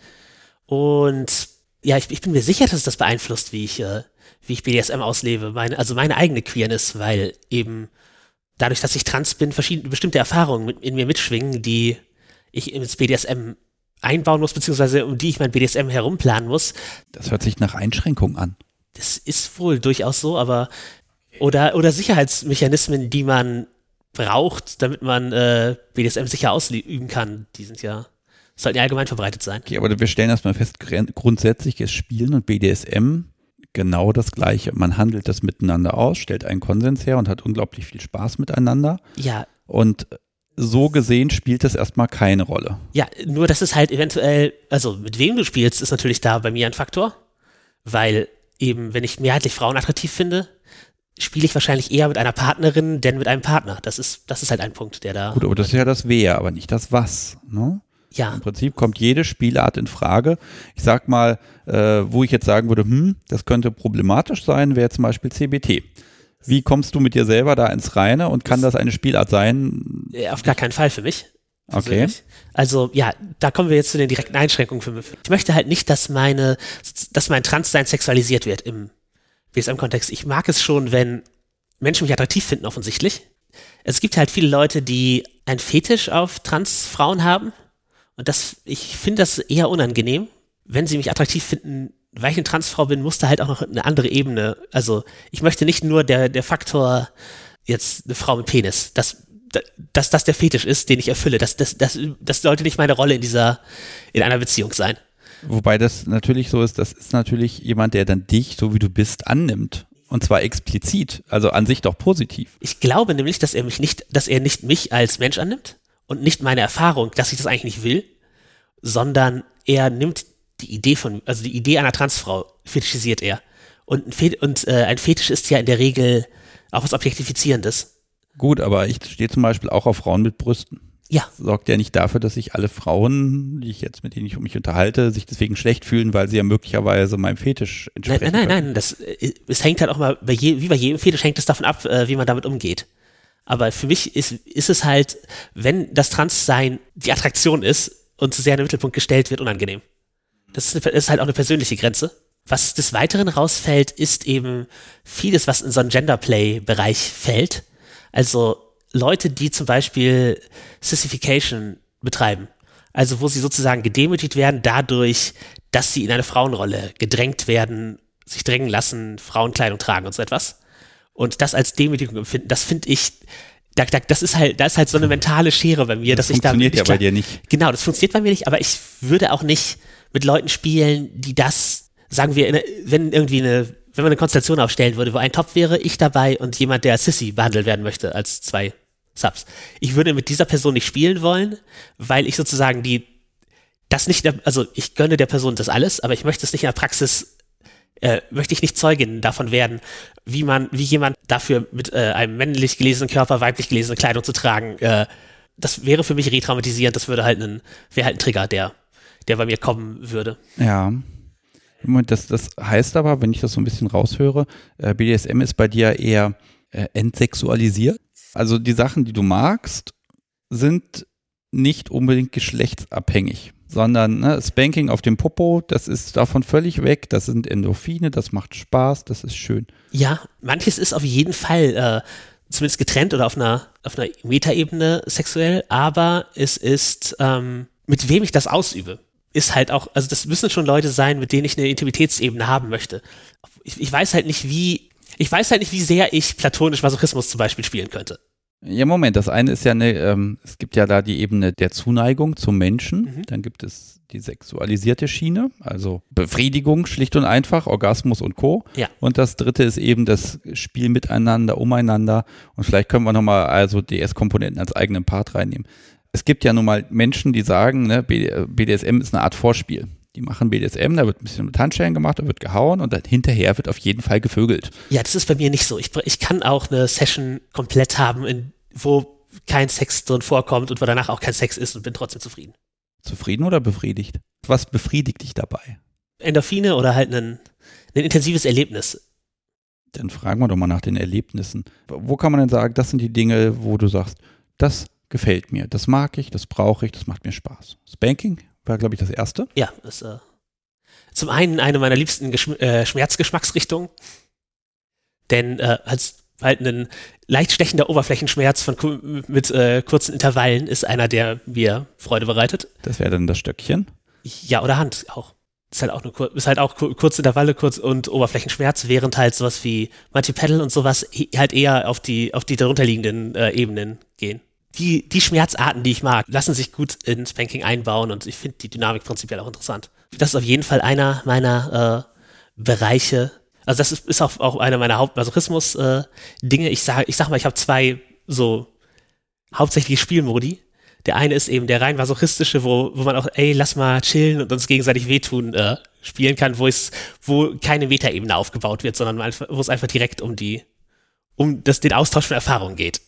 S2: Und ja, ich, ich, bin mir sicher, dass es das beeinflusst, wie ich, äh, wie ich BDSM auslebe. Meine, also meine eigene Queerness, weil eben dadurch, dass ich trans bin, verschiedene bestimmte Erfahrungen mit, in mir mitschwingen, die ich ins BDSM einbauen muss, beziehungsweise um die ich mein BDSM herumplanen muss.
S1: Das hört sich nach Einschränkung an.
S2: Das ist wohl durchaus so, aber oder, oder Sicherheitsmechanismen, die man braucht, damit man äh, BDSM sicher ausüben kann. Die sind ja, sollten ja allgemein verbreitet sein.
S1: Okay, aber wir stellen erstmal fest, grundsätzlich ist Spielen und BDSM genau das Gleiche. Man handelt das miteinander aus, stellt einen Konsens her und hat unglaublich viel Spaß miteinander.
S2: Ja.
S1: Und so gesehen spielt das erstmal keine Rolle.
S2: Ja, nur dass es halt eventuell, also mit wem du spielst, ist natürlich da bei mir ein Faktor, weil eben, wenn ich mehrheitlich Frauen attraktiv finde, spiele ich wahrscheinlich eher mit einer Partnerin, denn mit einem Partner. Das ist, das ist halt ein Punkt, der da.
S1: Gut, aber das ist ja das Wer, aber nicht das Was. Ne?
S2: Ja.
S1: Im Prinzip kommt jede Spielart in Frage. Ich sag mal, äh, wo ich jetzt sagen würde, hm, das könnte problematisch sein, wäre zum Beispiel CBT. Wie kommst du mit dir selber da ins Reine und kann das eine Spielart sein?
S2: Auf gar keinen Fall für mich.
S1: Okay.
S2: Also ja, da kommen wir jetzt zu den direkten Einschränkungen für mich. Ich möchte halt nicht, dass meine, dass mein Transsein sexualisiert wird im BSM-Kontext. Ich mag es schon, wenn Menschen mich attraktiv finden, offensichtlich. Es gibt halt viele Leute, die einen Fetisch auf Transfrauen haben. Und das, ich finde das eher unangenehm. Wenn sie mich attraktiv finden, weil ich eine Transfrau bin, muss da halt auch noch eine andere Ebene. Also ich möchte nicht nur der, der Faktor jetzt eine Frau mit Penis. Das, dass das der Fetisch ist, den ich erfülle. Das, das, das, das sollte nicht meine Rolle in dieser, in einer Beziehung sein.
S1: Wobei das natürlich so ist, das ist natürlich jemand, der dann dich, so wie du bist, annimmt. Und zwar explizit, also an sich doch positiv.
S2: Ich glaube nämlich, dass er mich nicht, dass er nicht mich als Mensch annimmt und nicht meine Erfahrung, dass ich das eigentlich nicht will, sondern er nimmt die Idee von, also die Idee einer Transfrau fetischisiert er. Und ein, Fet und, äh, ein Fetisch ist ja in der Regel auch was Objektifizierendes.
S1: Gut, aber ich stehe zum Beispiel auch auf Frauen mit Brüsten.
S2: Ja.
S1: Sorgt ja nicht dafür, dass sich alle Frauen, die ich jetzt mit denen ich mich unterhalte, sich deswegen schlecht fühlen, weil sie ja möglicherweise meinem Fetisch entsprechen.
S2: Nein, nein, nein, nein. Das, äh, es hängt halt auch mal, bei je, wie bei jedem Fetisch hängt es davon ab, äh, wie man damit umgeht. Aber für mich ist, ist es halt, wenn das Transsein die Attraktion ist und zu sehr in den Mittelpunkt gestellt wird, unangenehm. Das ist, ist halt auch eine persönliche Grenze. Was des Weiteren rausfällt, ist eben vieles, was in so einen Genderplay-Bereich fällt. Also Leute, die zum Beispiel Sissification betreiben. Also wo sie sozusagen gedemütigt werden dadurch, dass sie in eine Frauenrolle gedrängt werden, sich drängen lassen, Frauenkleidung tragen und so etwas. Und das als Demütigung empfinden, das finde ich, da, da, das ist halt, da ist halt so eine mentale Schere bei mir,
S1: Das
S2: dass ich da
S1: funktioniert ja bei dir nicht.
S2: Genau, das funktioniert bei mir nicht, aber ich würde auch nicht mit Leuten spielen, die das, sagen wir, wenn irgendwie eine, wenn man eine Konstellation aufstellen würde, wo ein Top wäre, ich dabei und jemand, der Sissy behandelt werden möchte, als zwei Subs. Ich würde mit dieser Person nicht spielen wollen, weil ich sozusagen die, das nicht, also ich gönne der Person das alles, aber ich möchte es nicht in der Praxis, äh, möchte ich nicht Zeugin davon werden, wie man, wie jemand dafür mit äh, einem männlich gelesenen Körper weiblich gelesene Kleidung zu tragen, äh, das wäre für mich retraumatisierend, das würde halt ein, wäre halt ein Trigger, der, der bei mir kommen würde.
S1: Ja. Das, das heißt aber, wenn ich das so ein bisschen raushöre, äh, BDSM ist bei dir eher äh, entsexualisiert. Also die Sachen, die du magst, sind nicht unbedingt geschlechtsabhängig, sondern ne, Spanking auf dem Popo, das ist davon völlig weg. Das sind Endorphine, das macht Spaß, das ist schön.
S2: Ja, manches ist auf jeden Fall äh, zumindest getrennt oder auf einer, auf einer Metaebene sexuell, aber es ist, ähm, mit wem ich das ausübe, ist halt auch, also das müssen schon Leute sein, mit denen ich eine Intimitätsebene haben möchte. Ich, ich weiß halt nicht, wie, ich weiß halt nicht, wie sehr ich platonisch Masochismus zum Beispiel spielen könnte.
S1: Ja, Moment, das eine ist ja eine, ähm, es gibt ja da die Ebene der Zuneigung zum Menschen,
S2: Mhm.
S1: dann gibt es die sexualisierte Schiene, also Befriedigung schlicht und einfach, Orgasmus und Co.
S2: Ja.
S1: Und das dritte ist eben das Spiel miteinander, umeinander und vielleicht können wir nochmal also DS-Komponenten als eigenen Part reinnehmen. Es gibt ja nun mal Menschen, die sagen, ne, BD BDSM ist eine Art Vorspiel. Die machen BDSM, da wird ein bisschen mit Handschellen gemacht, da wird gehauen und dann hinterher wird auf jeden Fall gevögelt.
S2: Ja, das ist bei mir nicht so. Ich, ich kann auch eine Session komplett haben, in, wo kein Sex drin vorkommt und wo danach auch kein Sex ist und bin trotzdem zufrieden.
S1: Zufrieden oder befriedigt? Was befriedigt dich dabei?
S2: Endorphine oder halt ein, ein intensives Erlebnis.
S1: Dann fragen wir doch mal nach den Erlebnissen. Wo kann man denn sagen, das sind die Dinge, wo du sagst, das gefällt mir, das mag ich, das brauche ich, das macht mir Spaß. Spanking war, glaube ich, das erste.
S2: Ja, das äh, zum einen eine meiner liebsten Geschm äh, Schmerzgeschmacksrichtungen, denn äh, als halt ein leicht stechender Oberflächenschmerz von mit äh, kurzen Intervallen ist einer, der mir Freude bereitet.
S1: Das wäre dann das Stöckchen.
S2: Ja, oder Hand auch. Ist halt auch nur ist halt auch kur- kurze Intervalle, kurz und Oberflächenschmerz, während halt sowas wie Multipedal und sowas halt eher auf die auf die darunterliegenden äh, Ebenen gehen. Die die Schmerzarten, die ich mag, lassen sich gut in Spanking einbauen und ich finde die Dynamik prinzipiell auch interessant. Das ist auf jeden Fall einer meiner äh, Bereiche. Also das ist, ist auch, auch einer meiner Hauptmasochismus-Dinge. Äh, ich sage, ich sag mal, ich habe zwei so hauptsächliche Spielmodi. Der eine ist eben der rein masochistische, wo, wo man auch, ey, lass mal chillen und uns gegenseitig wehtun, äh, spielen kann, wo es, wo keine Metaebene aufgebaut wird, sondern wo es einfach direkt um die, um das, den Austausch von Erfahrungen geht.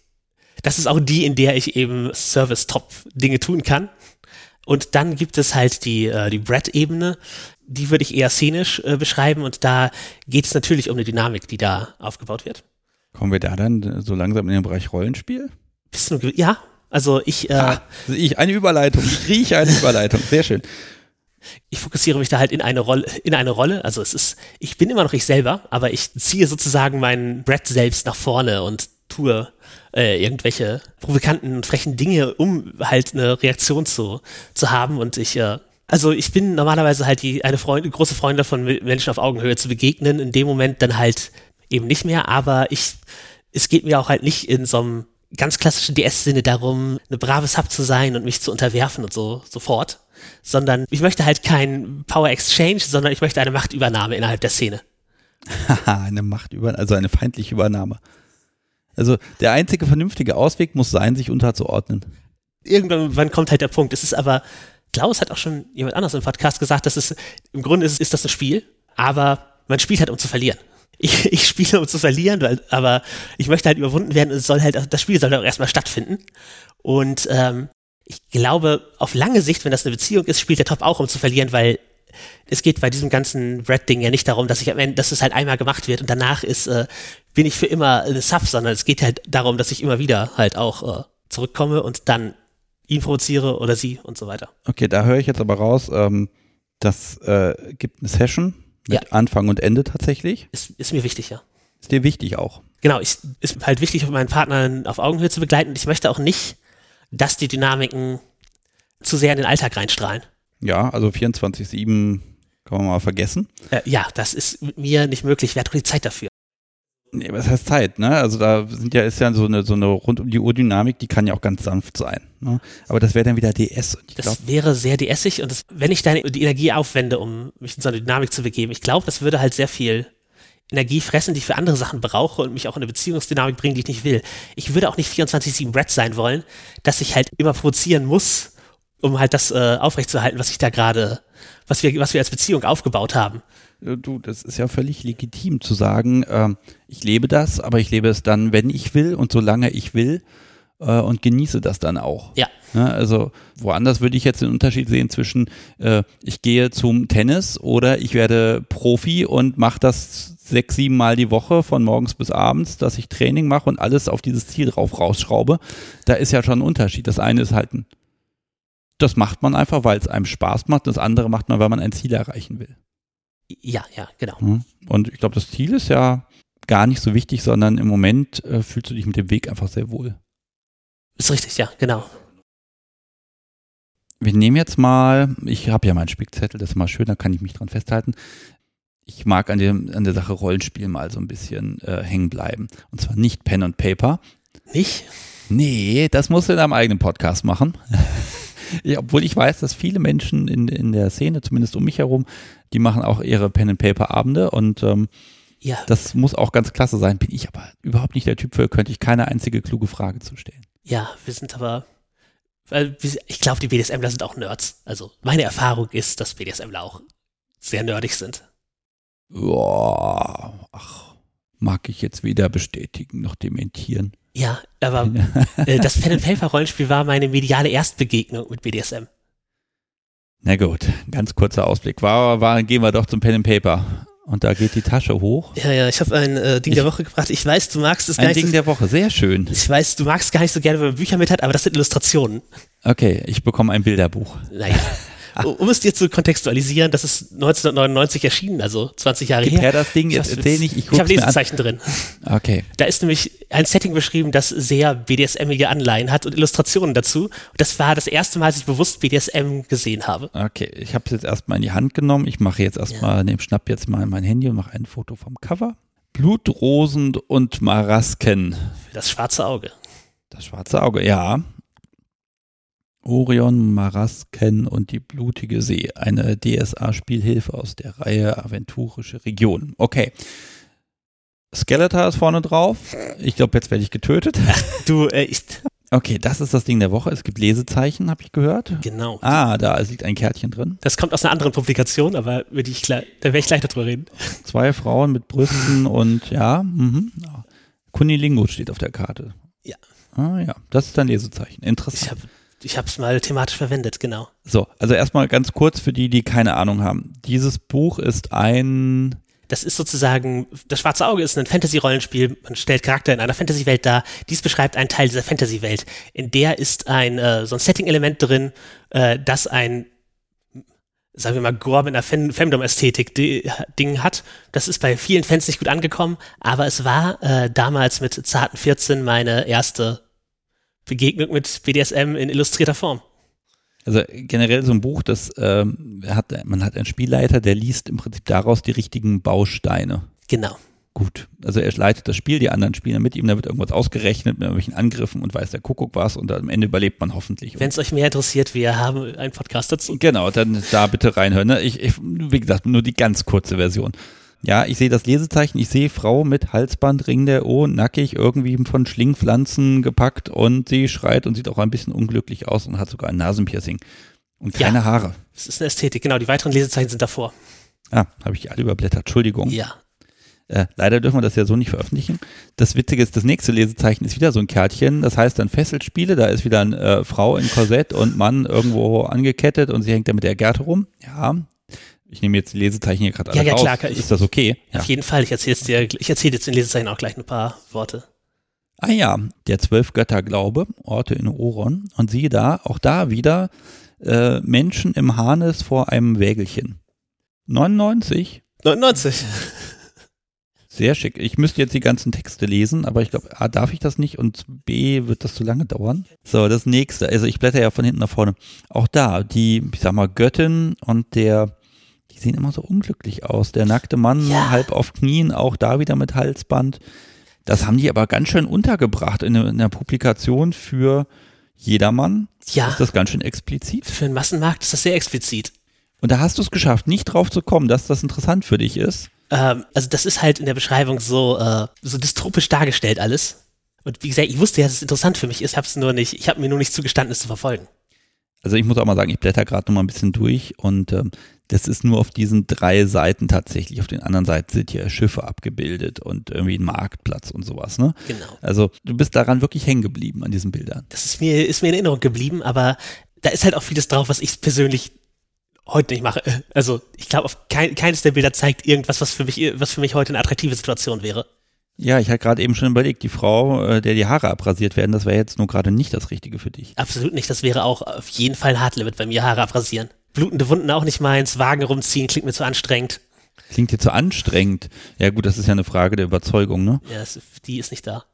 S2: Das ist auch die, in der ich eben Service-Top-Dinge tun kann. Und dann gibt es halt die, äh, die Brett-Ebene, die würde ich eher szenisch äh, beschreiben und da geht es natürlich um eine Dynamik, die da aufgebaut wird.
S1: Kommen wir da dann so langsam in den Bereich Rollenspiel?
S2: Bist du, ja, also ich. Äh, ah,
S1: also ich eine Überleitung, ich rieche eine Überleitung, sehr schön.
S2: Ich fokussiere mich da halt in eine Rolle, in eine Rolle. Also es ist, ich bin immer noch ich selber, aber ich ziehe sozusagen meinen Brett selbst nach vorne und tue äh, irgendwelche provokanten und frechen Dinge, um halt eine Reaktion zu, zu haben. Und ich, äh, also ich bin normalerweise halt die, eine Freund, große Freundin von Menschen auf Augenhöhe zu begegnen, in dem Moment dann halt eben nicht mehr, aber ich, es geht mir auch halt nicht in so einem ganz klassischen DS-Sinne darum, eine brave Sub zu sein und mich zu unterwerfen und so sofort, sondern ich möchte halt kein Power Exchange, sondern ich möchte eine Machtübernahme innerhalb der Szene.
S1: eine Machtübernahme, also eine feindliche Übernahme. Also der einzige vernünftige Ausweg muss sein, sich unterzuordnen.
S2: Irgendwann kommt halt der Punkt. Es ist aber, Klaus hat auch schon jemand anders im Podcast gesagt, dass es im Grunde ist, ist das ein Spiel, aber man spielt halt, um zu verlieren. Ich, ich spiele, um zu verlieren, weil, aber ich möchte halt überwunden werden. Es soll halt, das Spiel soll auch erstmal stattfinden. Und ähm, ich glaube, auf lange Sicht, wenn das eine Beziehung ist, spielt der Top auch, um zu verlieren, weil es geht bei diesem ganzen Red-Ding ja nicht darum, dass ich am Ende, dass es halt einmal gemacht wird und danach ist, äh, bin ich für immer eine Sub, sondern es geht halt darum, dass ich immer wieder halt auch äh, zurückkomme und dann ihn provoziere oder sie und so weiter.
S1: Okay, da höre ich jetzt aber raus, ähm, das äh, gibt eine Session mit ja. Anfang und Ende tatsächlich.
S2: Ist, ist mir wichtig, ja.
S1: Ist dir wichtig auch?
S2: Genau, ich, ist halt wichtig, meinen Partner auf Augenhöhe zu begleiten. Und ich möchte auch nicht, dass die Dynamiken zu sehr in den Alltag reinstrahlen.
S1: Ja, also 24-7 kann man mal vergessen.
S2: Äh, ja, das ist mir nicht möglich. Wer hat doch die Zeit dafür?
S1: Nee, was heißt Zeit, ne? Also da sind ja, ist ja so eine, so eine rund um die Uhr Dynamik, die kann ja auch ganz sanft sein. Ne? Aber das wäre dann wieder DS.
S2: Das glaub, wäre sehr DSig und das, wenn ich dann die Energie aufwende, um mich in so eine Dynamik zu begeben, ich glaube, das würde halt sehr viel Energie fressen, die ich für andere Sachen brauche und mich auch in eine Beziehungsdynamik bringen, die ich nicht will. Ich würde auch nicht 24-7 Brett sein wollen, dass ich halt immer provozieren muss, um halt das äh, aufrechtzuerhalten, was ich da gerade, was wir, was wir als Beziehung aufgebaut haben.
S1: Du, das ist ja völlig legitim zu sagen, äh, ich lebe das, aber ich lebe es dann, wenn ich will und solange ich will äh, und genieße das dann auch.
S2: Ja.
S1: ja ne, also woanders würde ich jetzt den Unterschied sehen zwischen, äh, ich gehe zum Tennis oder ich werde Profi und mache das sechs, sieben Mal die Woche von morgens bis abends, dass ich Training mache und alles auf dieses Ziel drauf rausschraube. Da ist ja schon ein Unterschied. Das eine ist halt ein, das macht man einfach, weil es einem Spaß macht. Das andere macht man, weil man ein Ziel erreichen will.
S2: Ja, ja, genau.
S1: Hm. Und ich glaube, das Ziel ist ja gar nicht so wichtig, sondern im Moment äh, fühlst du dich mit dem Weg einfach sehr wohl.
S2: Ist richtig, ja, genau.
S1: Wir nehmen jetzt mal, ich habe ja meinen Spickzettel, das ist mal schön, da kann ich mich dran festhalten. Ich mag an, dem, an der Sache Rollenspiel mal so ein bisschen äh, hängen bleiben. Und zwar nicht Pen und Paper.
S2: Nicht?
S1: Nee, das musst du in deinem eigenen Podcast machen. ja, obwohl ich weiß, dass viele Menschen in, in der Szene, zumindest um mich herum, die machen auch ihre Pen-and-Paper-Abende und ähm, ja. das muss auch ganz klasse sein. Bin ich aber überhaupt nicht der Typ für, könnte ich keine einzige kluge Frage zu stellen.
S2: Ja, wir sind aber, weil ich glaube, die BDSMler sind auch Nerds. Also meine Erfahrung ist, dass BDSMler auch sehr nerdig sind.
S1: Boah, ach, mag ich jetzt weder bestätigen noch dementieren.
S2: Ja, aber äh, das Pen-and-Paper-Rollenspiel war meine mediale Erstbegegnung mit BDSM.
S1: Na gut, ganz kurzer Ausblick. War, war, gehen wir doch zum Pen and Paper. Und da geht die Tasche hoch.
S2: Ja, ja, ich habe ein äh, Ding ich, der Woche gebracht. Ich weiß, du magst es
S1: gar nicht. Ein Ding so, der Woche, sehr schön.
S2: Ich weiß, du magst gar nicht so gerne, wenn man Bücher mit hat, aber das sind Illustrationen.
S1: Okay, ich bekomme ein Bilderbuch.
S2: Naja. um es dir zu kontextualisieren, das ist 1999 erschienen, also 20 Jahre
S1: Gib her. das Ding, jetzt erzähl nicht,
S2: ich Ich habe Lesezeichen drin.
S1: Okay.
S2: Da ist nämlich ein Setting beschrieben, das sehr BDSM-ige Anleihen hat und Illustrationen dazu. Das war das erste Mal, dass ich bewusst BDSM gesehen habe.
S1: Okay, ich habe es jetzt erstmal in die Hand genommen. Ich mache jetzt erstmal, ja. nehme, schnapp jetzt mal mein Handy und mache ein Foto vom Cover. Blutrosen und Marasken.
S2: Das schwarze Auge.
S1: Das schwarze Auge, ja. Orion, Marasken und die blutige See. Eine DSA-Spielhilfe aus der Reihe Aventurische Region. Okay. Skeletor ist vorne drauf. Ich glaube, jetzt werde ich getötet.
S2: Du, äh, ich,
S1: Okay, das ist das Ding der Woche. Es gibt Lesezeichen, habe ich gehört.
S2: genau.
S1: Ah, da liegt ein Kärtchen drin.
S2: Das kommt aus einer anderen Publikation, aber würde ich da werde ich gleich darüber reden.
S1: Zwei Frauen mit Brüsten und ja, mhm. Kunilingo steht auf der Karte.
S2: Ja.
S1: Ah ja, das ist ein Lesezeichen.
S2: Ich
S1: Interessant.
S2: habe ich es mal thematisch verwendet, genau.
S1: So, also erstmal ganz kurz für die, die keine Ahnung haben. Dieses Buch ist ein
S2: Das ist sozusagen, das Schwarze Auge ist ein Fantasy-Rollenspiel. Man stellt Charakter in einer Fantasy-Welt dar. Dies beschreibt einen Teil dieser Fantasy-Welt. In der ist ein, äh, so ein Setting-Element drin, äh, das ein, sagen wir mal, Gore mit einer Fem- Femdom-Ästhetik-Ding hat. Das ist bei vielen Fans nicht gut angekommen, aber es war äh, damals mit zarten 14 meine erste Begegnung mit BDSM in illustrierter Form.
S1: Also generell so ein Buch, das ähm, hat, man hat einen Spielleiter, der liest im Prinzip daraus die richtigen Bausteine.
S2: Genau.
S1: Gut. Also er leitet das Spiel, die anderen spielen mit ihm, da wird irgendwas ausgerechnet mit irgendwelchen Angriffen und weiß der Kuckuck was und am Ende überlebt man hoffentlich.
S2: Wenn es euch mehr interessiert, wir haben einen Podcast dazu.
S1: Genau, dann da bitte reinhören. Ne? Ich, ich, wie gesagt, nur die ganz kurze Version. Ja, ich sehe das Lesezeichen, ich sehe Frau mit Halsband, Ring der O, nackig, irgendwie von Schlingpflanzen gepackt und sie schreit und sieht auch ein bisschen unglücklich aus und hat sogar ein Nasenpiercing und keine
S2: Ja.
S1: Haare.
S2: Das ist eine Ästhetik, genau. Die weiteren Lesezeichen sind davor.
S1: Ah, habe ich die alle überblättert, Entschuldigung.
S2: Ja.
S1: Äh, leider dürfen wir das ja so nicht veröffentlichen. Das Witzige ist, das nächste Lesezeichen ist wieder so ein Kärtchen. Das heißt dann Fesselspiele. Da ist wieder eine äh, Frau in Korsett und Mann irgendwo angekettet und sie hängt da mit der Gerte rum. Ja. Ich nehme jetzt die Lesezeichen hier gerade alle
S2: Ja, ja,
S1: raus.
S2: klar, ich-
S1: ist das okay? Ja.
S2: Auf jeden Fall. Ich erzähle dir, ich erzähle jetzt den Lesezeichen auch gleich ein paar Worte.
S1: Ah ja, der Zwölf-Götter-Glaube, Orte in Oron. Und siehe da, auch da wieder äh, Menschen im Harnes vor einem Wägelchen. 99?
S2: 99.
S1: Sehr schick. Ich müsste jetzt die ganzen Texte lesen, aber ich glaube, A, darf ich das nicht und B, wird das zu lange dauern. So, das nächste. Also ich blätter ja von hinten nach vorne. Auch da, die, ich sag mal, Göttin und der, sehen immer so unglücklich aus. Der nackte Mann
S2: Ja.
S1: halb auf Knien, auch da wieder mit Halsband. Das haben die aber ganz schön untergebracht in einer, in einer Publikation für jedermann.
S2: Ja,
S1: Ist das ganz schön explizit.
S2: für den Massenmarkt ist das sehr explizit.
S1: Und da hast du es geschafft, nicht drauf zu kommen, dass das interessant für dich ist.
S2: Ähm, also das ist halt in der Beschreibung so, äh, so dystopisch dargestellt alles. Und wie gesagt, ich wusste ja, dass es interessant für mich ist, hab's nur nicht, ich habe mir nur nicht zugestanden, es zu verfolgen.
S1: Also ich muss auch mal sagen, ich blätter gerade noch mal ein bisschen durch und ähm, das ist nur auf diesen drei Seiten tatsächlich. Auf den anderen Seiten sind hier Schiffe abgebildet und irgendwie ein Marktplatz und sowas. Ne?
S2: Genau.
S1: Also du bist daran wirklich hängen geblieben an diesen Bildern.
S2: Das ist mir, ist mir in Erinnerung geblieben, aber da ist halt auch vieles drauf, was ich persönlich heute nicht mache. Also ich glaube, auf kein, keines der Bilder zeigt irgendwas, was für mich, was für mich heute eine attraktive Situation wäre.
S1: Ja, ich hatte gerade eben schon überlegt, die Frau, äh, der die Haare abrasiert werden, das wäre jetzt nur gerade nicht das Richtige für dich.
S2: Absolut nicht. Das wäre auch auf jeden Fall ein Hardlimit bei mir, Haare abrasieren. Blutende Wunden auch nicht meins, Wagen rumziehen, klingt mir zu anstrengend.
S1: Klingt dir zu anstrengend. Ja gut, das ist ja eine Frage der Überzeugung, ne?
S2: Ja, das, die ist nicht da.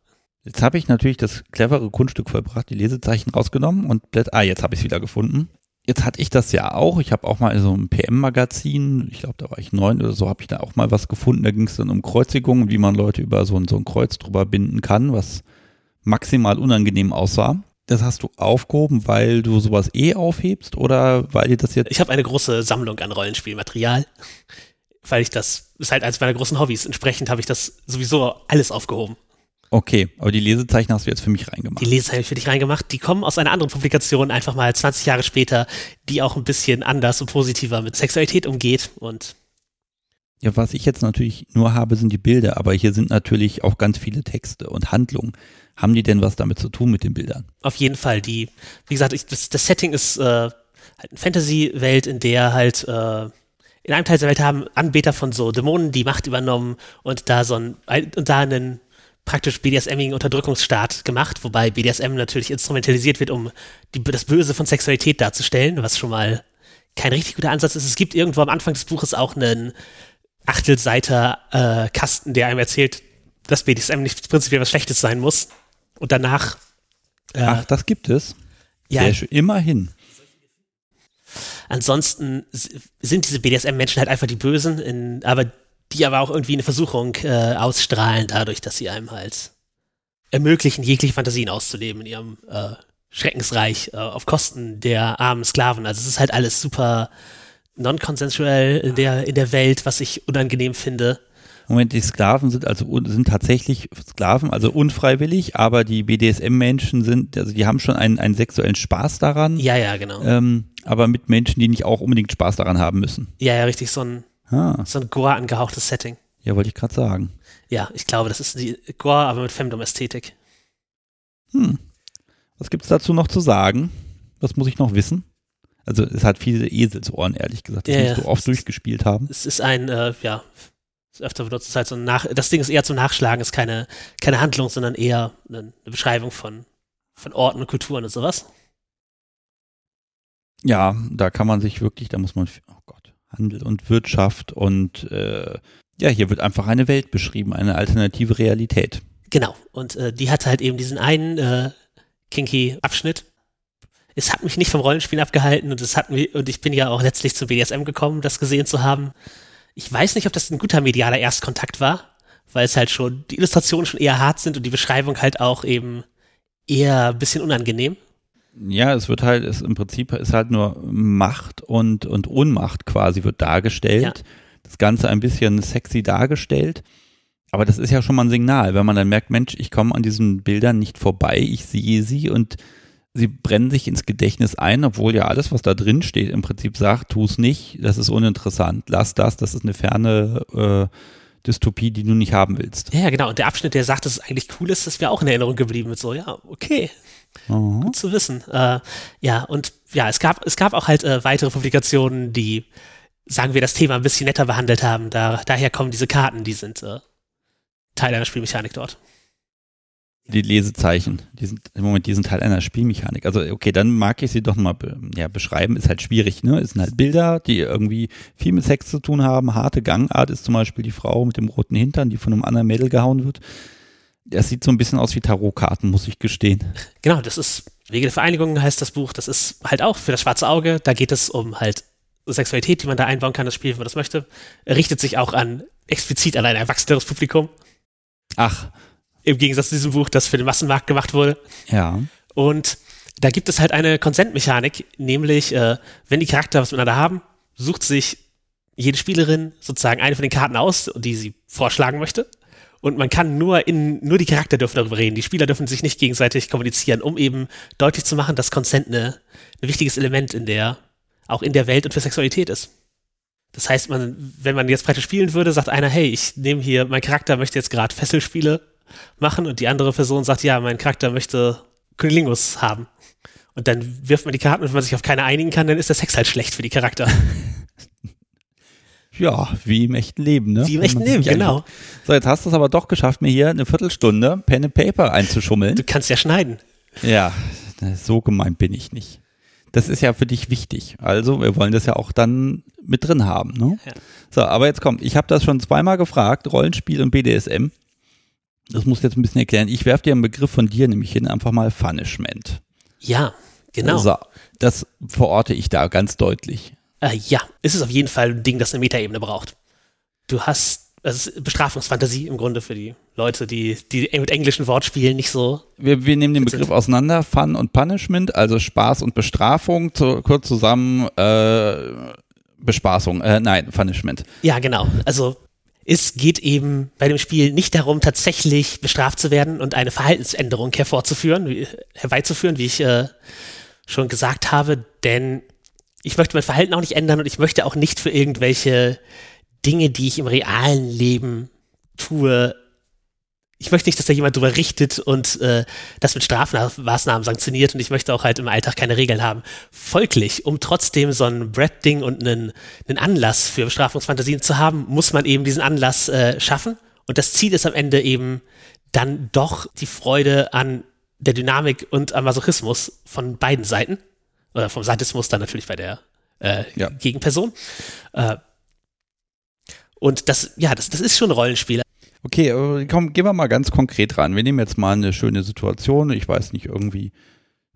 S1: Jetzt habe ich natürlich das clevere Kunststück vollbracht, die Lesezeichen rausgenommen und blätt, ah, jetzt habe ich es wieder gefunden. Jetzt hatte ich das ja auch. Ich habe auch mal in so einem PM-Magazin, ich glaube, da war ich neun oder so, habe ich da auch mal was gefunden. Da ging es dann um Kreuzigungen, wie man Leute über so ein, so ein Kreuz drüber binden kann, was maximal unangenehm aussah. Das hast du aufgehoben, weil du sowas eh aufhebst oder weil dir das jetzt.
S2: Ich habe eine große Sammlung an Rollenspielmaterial, weil ich das, ist halt eines meiner großen Hobbys. Entsprechend habe ich das sowieso alles aufgehoben.
S1: Okay, aber die Lesezeichen hast du jetzt für mich reingemacht.
S2: Die Leser habe ich für dich reingemacht. Die kommen aus einer anderen Publikation, einfach mal 20 Jahre später, die auch ein bisschen anders und positiver mit Sexualität umgeht. Und
S1: Ja, was ich jetzt natürlich nur habe, sind die Bilder, aber hier sind natürlich auch ganz viele Texte und Handlungen. Haben die denn was damit zu tun mit den Bildern?
S2: auf jeden Fall, die, wie gesagt, ich, das, das Setting ist äh, halt eine Fantasy-Welt, in der halt äh, in einem Teil der Welt haben Anbeter von so Dämonen die Macht übernommen und da so ein und da einen praktisch BDSM-igen Unterdrückungsstaat gemacht, wobei BDSM natürlich instrumentalisiert wird, um die, das Böse von Sexualität darzustellen, was schon mal kein richtig guter Ansatz ist. Es gibt irgendwo am Anfang des Buches auch einen Achtelseiter äh, Kasten, der einem erzählt, dass BDSM nicht prinzipiell was Schlechtes sein muss. Und danach äh,
S1: Ach, das gibt es.
S2: ja.
S1: Immerhin.
S2: ansonsten sind diese BDSM-Menschen halt einfach die Bösen, in, aber die aber auch irgendwie eine Versuchung äh, ausstrahlen, dadurch, dass sie einem halt ermöglichen, jegliche Fantasien auszuleben in ihrem äh, Schreckensreich äh, auf Kosten der armen Sklaven. Also es ist halt alles super non-consensuell in der, in der Welt, was ich unangenehm finde.
S1: Moment, die Sklaven sind also sind tatsächlich Sklaven, also unfreiwillig, aber die BDSM-Menschen sind, also die haben schon einen, einen sexuellen Spaß daran.
S2: Ja, ja, genau.
S1: Ähm, aber mit Menschen, die nicht auch unbedingt Spaß daran haben müssen.
S2: Ja, ja, richtig, so ein,
S1: Ah,
S2: so ein Gore angehauchtes Setting.
S1: ja, wollte ich gerade sagen.
S2: Ja, ich glaube, das ist die Gore, aber mit Femdom-Ästhetik.
S1: Hm. Was gibt's dazu noch zu sagen? Was muss ich noch wissen? Also es hat viele Eselsohren, ehrlich gesagt. Das
S2: Ja, ja.
S1: du oft durchgespielt haben.
S2: Es ist ein, äh, ja, öfter benutzt, es halt so ein Nach das Ding ist eher zum Nachschlagen, ist keine, keine Handlung, sondern eher eine, eine Beschreibung von, von Orten und Kulturen und sowas.
S1: Ja, da kann man sich wirklich, da muss man, oh Gott, Handel und Wirtschaft und äh, ja, hier wird einfach eine Welt beschrieben, eine alternative Realität.
S2: Genau. Und äh, die hat halt eben diesen einen äh, kinky Abschnitt. Es hat mich nicht vom Rollenspiel abgehalten und es hat mich, und ich bin ja auch letztlich zum BDSM gekommen, das gesehen zu haben. Ich weiß nicht, ob das ein guter medialer Erstkontakt war, weil es halt schon, die Illustrationen schon eher hart sind und die Beschreibung halt auch eben eher ein bisschen unangenehm.
S1: Ja, es wird halt, es im Prinzip ist halt nur Macht und, und Ohnmacht quasi wird dargestellt.
S2: Ja.
S1: Das Ganze ein bisschen sexy dargestellt. Aber das ist ja schon mal ein Signal, wenn man dann merkt, Mensch, ich komme an diesen Bildern nicht vorbei, ich sehe sie und sie brennen sich ins Gedächtnis ein, obwohl ja alles, was da drin steht, im Prinzip sagt, tu es nicht, das ist uninteressant, lass das, das ist eine ferne äh, Dystopie, die du nicht haben willst.
S2: Ja, genau. Und der Abschnitt, der sagt, dass es eigentlich cool ist, ist mir auch in Erinnerung geblieben mit so, ja, okay,
S1: Mhm.
S2: gut zu wissen. Äh, ja, und ja, es gab, es gab auch halt äh, weitere Publikationen, die, sagen wir, das Thema ein bisschen netter behandelt haben. Da, daher kommen diese Karten, die sind äh, Teil einer Spielmechanik dort.
S1: Die Lesezeichen, die sind im Moment, die sind Teil einer Spielmechanik. Also okay, dann mag ich sie doch mal be ja, beschreiben. Ist halt schwierig, ne? Es sind halt Bilder, die irgendwie viel mit Sex zu tun haben. Harte Gangart ist zum Beispiel die Frau mit dem roten Hintern, die von einem anderen Mädel gehauen wird. Das sieht so ein bisschen aus wie Tarotkarten, muss ich gestehen.
S2: Genau, das ist Wege der Vereinigung heißt das Buch. Das ist halt auch für das schwarze Auge. Da geht es um halt Sexualität, die man da einbauen kann, das Spiel, wenn man das möchte. Richtet sich auch an explizit an ein erwachseneres Publikum.
S1: Ach,
S2: Im Gegensatz zu diesem Buch, das für den Massenmarkt gemacht wurde.
S1: ja.
S2: Und da gibt es halt eine Konsentmechanik, nämlich, äh, wenn die Charakter was miteinander haben, sucht sich jede Spielerin sozusagen eine von den Karten aus, die sie vorschlagen möchte. Und man kann nur in, nur die Charakter dürfen darüber reden. Die Spieler dürfen sich nicht gegenseitig kommunizieren, um eben deutlich zu machen, dass Consent eine, ein wichtiges Element in der, auch in der Welt und für Sexualität ist. Das heißt, man, wenn man jetzt praktisch spielen würde, sagt einer, hey, ich nehme hier, mein Charakter möchte jetzt gerade Fesselspiele machen und die andere Person sagt, ja, mein Charakter möchte Kunilingus haben. Und dann wirft man die Karten und wenn man sich auf keine einigen kann, dann ist der Sex halt schlecht für die Charakter.
S1: Ja, wie im echten Leben, ne?
S2: Wie im echten Leben, genau.
S1: So, jetzt hast du es aber doch geschafft, mir hier eine Viertelstunde Pen and Paper einzuschummeln.
S2: Du kannst ja schneiden.
S1: Ja, so gemeint bin ich nicht. Das ist ja für dich wichtig. Also, wir wollen das ja auch dann mit drin haben. Ne?
S2: Ja.
S1: So, aber jetzt kommt, ich habe das schon zweimal gefragt, Rollenspiel und BDSM. Das muss jetzt ein bisschen erklären. Ich werfe dir einen Begriff von dir nämlich hin, einfach mal Punishment.
S2: Ja, genau.
S1: So, das verorte ich da ganz deutlich.
S2: Äh, ja, es ist auf jeden Fall ein Ding, das eine Metaebene braucht. Du hast, ist Bestrafungsfantasie im Grunde für die Leute, die, die mit englischen Wortspielen nicht so.
S1: Wir, wir nehmen den. Begriff auseinander, Fun und Punishment, also Spaß und Bestrafung, zu, kurz zusammen äh, Bespaßung, äh, nein, Punishment.
S2: Ja, genau. Also es geht eben bei dem Spiel nicht darum, tatsächlich bestraft zu werden und eine Verhaltensänderung hervorzuführen, wie, herbeizuführen, wie ich äh, schon gesagt habe, denn ich möchte mein Verhalten auch nicht ändern und ich möchte auch nicht für irgendwelche Dinge, die ich im realen Leben tue, ich möchte nicht, dass da jemand drüber richtet und äh, das mit Strafmaßnahmen sanktioniert und ich möchte auch halt im Alltag keine Regeln haben. Folglich, um trotzdem so ein Brett-Ding und einen, einen Anlass für Bestrafungsfantasien zu haben, muss man eben diesen Anlass äh, schaffen und das Ziel ist am Ende eben dann doch die Freude an der Dynamik und am Masochismus von beiden Seiten oder vom Sadismus dann natürlich bei der äh,
S1: Ja.
S2: Gegenperson. Äh, und das, ja, das, das ist schon ein Rollenspiel.
S1: Okay, äh, komm, gehen wir mal ganz konkret ran. Wir nehmen jetzt mal eine schöne Situation, ich weiß nicht, irgendwie,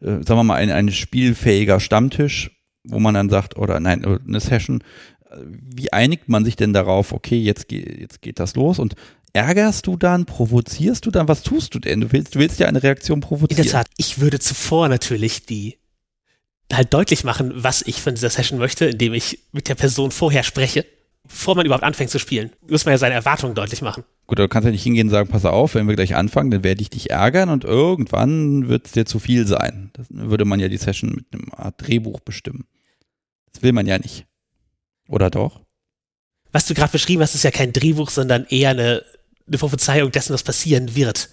S1: äh, sagen wir mal, ein, ein spielfähiger Stammtisch, wo man dann sagt, oder nein, äh, eine Session, äh, wie einigt man sich denn darauf, okay, jetzt, ge jetzt geht das los und ärgerst du dann, provozierst du dann, was tust du denn? Du willst, du willst ja eine Reaktion
S2: In
S1: provozieren.
S2: der Tat, ich würde zuvor natürlich die halt deutlich machen, was ich von dieser Session möchte, indem ich mit der Person vorher spreche. bevor man überhaupt anfängt zu spielen, muss man ja seine Erwartungen deutlich machen.
S1: Gut, du kannst ja nicht hingehen und sagen, pass auf, wenn wir gleich anfangen, dann werde ich dich ärgern und irgendwann wird es dir zu viel sein. Das würde man ja die Session mit einem Art Drehbuch bestimmen. Das will man ja nicht. Oder doch?
S2: Was du gerade beschrieben hast, ist ja kein Drehbuch, sondern eher eine, eine Prophezeiung dessen, was passieren wird.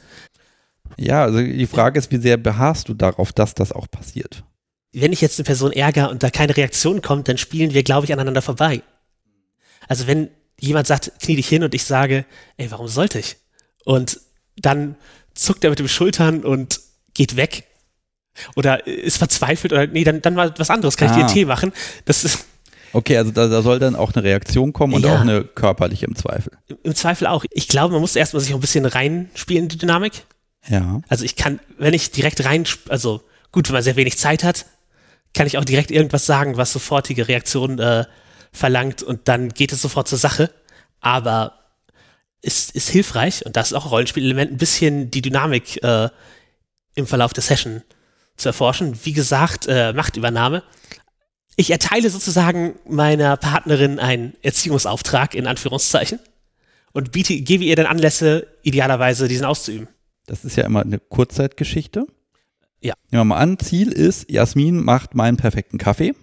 S1: Ja, also die Frage ist, wie sehr beharrst du darauf, dass das auch passiert?
S2: Wenn ich jetzt eine Person ärgere und da keine Reaktion kommt, dann spielen wir, glaube ich, aneinander vorbei. Also wenn jemand sagt, knie dich hin und ich sage, ey, warum sollte ich? Und dann zuckt er mit den Schultern und geht weg. Oder ist verzweifelt oder nee, dann, dann mal was anderes, kann ah. ich dir einen ah. Tee machen. Das ist.
S1: Okay, also da, da soll dann auch eine Reaktion kommen und ja. auch eine körperliche im Zweifel.
S2: Im, Zweifel auch. Ich glaube, man muss erstmal sich auch ein bisschen reinspielen in die Dynamik.
S1: Ja.
S2: Also ich kann, wenn ich direkt rein, also gut, wenn man sehr wenig Zeit hat, kann ich auch direkt irgendwas sagen, was sofortige Reaktionen äh, verlangt und dann geht es sofort zur Sache. Aber ist, ist hilfreich und das ist auch ein Rollenspielelement, ein bisschen die Dynamik äh, im Verlauf der Session zu erforschen. Wie gesagt, äh, Machtübernahme. Ich erteile sozusagen meiner Partnerin einen Erziehungsauftrag in Anführungszeichen und biete, gebe ihr dann Anlässe, idealerweise diesen auszuüben.
S1: Das ist ja immer eine Kurzzeitgeschichte.
S2: Ja.
S1: Nehmen wir mal an, Ziel ist, Jasmin macht meinen perfekten Kaffee.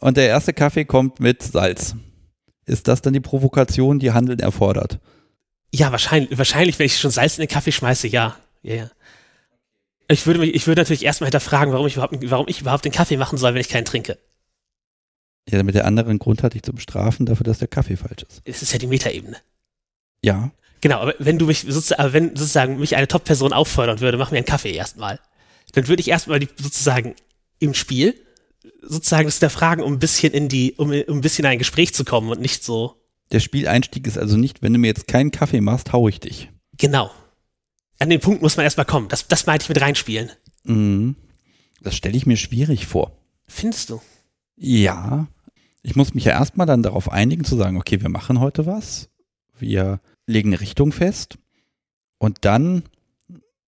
S1: Und der erste Kaffee kommt mit Salz. Ist das dann die Provokation, die Handeln erfordert?
S2: Ja, wahrscheinlich, wahrscheinlich, wenn ich schon Salz in den Kaffee schmeiße, ja. Ja, ja. Ich würde mich, ich würde natürlich erstmal hinterfragen, warum ich überhaupt, warum ich überhaupt den Kaffee machen soll, wenn ich keinen trinke.
S1: Ja, damit der andere einen Grund hat, dich zu bestrafen dafür, dass der Kaffee falsch ist.
S2: Es ist ja die Metaebene.
S1: Ja.
S2: Genau, aber wenn du mich sozusagen, wenn sozusagen mich eine Top-Person auffordern würde, mach mir einen Kaffee erstmal, dann würde ich erstmal die, sozusagen im Spiel sozusagen das hinterfragen, um ein bisschen in die, um, um ein bisschen in ein Gespräch zu kommen und nicht so.
S1: Der Spieleinstieg ist also nicht, wenn du mir jetzt keinen Kaffee machst, hau ich dich.
S2: Genau. An den Punkt muss man erstmal kommen. Das, das meinte ich mit reinspielen.
S1: Mhm. Das stelle ich mir schwierig vor.
S2: Findest du?
S1: Ja. Ich muss mich ja erstmal dann darauf einigen, zu sagen, okay, wir machen heute was. Wir legen eine Richtung fest. Und dann,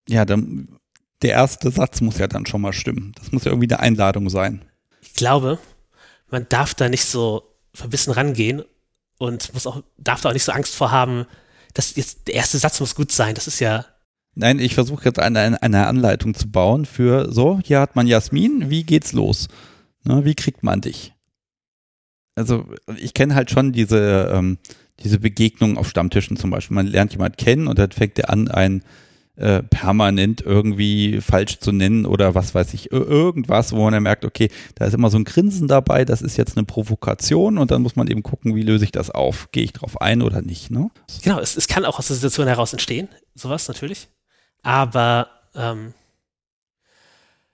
S1: ja, dann, der erste Satz muss ja dann schon mal stimmen. Das muss ja irgendwie eine Einladung sein
S2: ich glaube, man darf da nicht so verbissen rangehen und muss auch, darf da auch nicht so Angst vor haben, dass jetzt der erste Satz muss gut sein. Das ist ja.
S1: Nein, ich versuche jetzt eine, eine Anleitung zu bauen für so, hier hat man Jasmin, wie geht's los? Ne, wie kriegt man dich? Also ich kenne halt schon diese, ähm, diese Begegnungen auf Stammtischen zum Beispiel. Man lernt jemand kennen und dann fängt er an, ein äh, permanent irgendwie falsch zu nennen oder was weiß ich, irgendwas, wo man dann merkt, okay, da ist immer so ein Grinsen dabei, das ist jetzt eine Provokation und dann muss man eben gucken, wie löse ich das auf? Gehe ich drauf ein oder nicht? Ne?
S2: Genau, es, es kann auch aus der Situation heraus entstehen, sowas natürlich. Aber ähm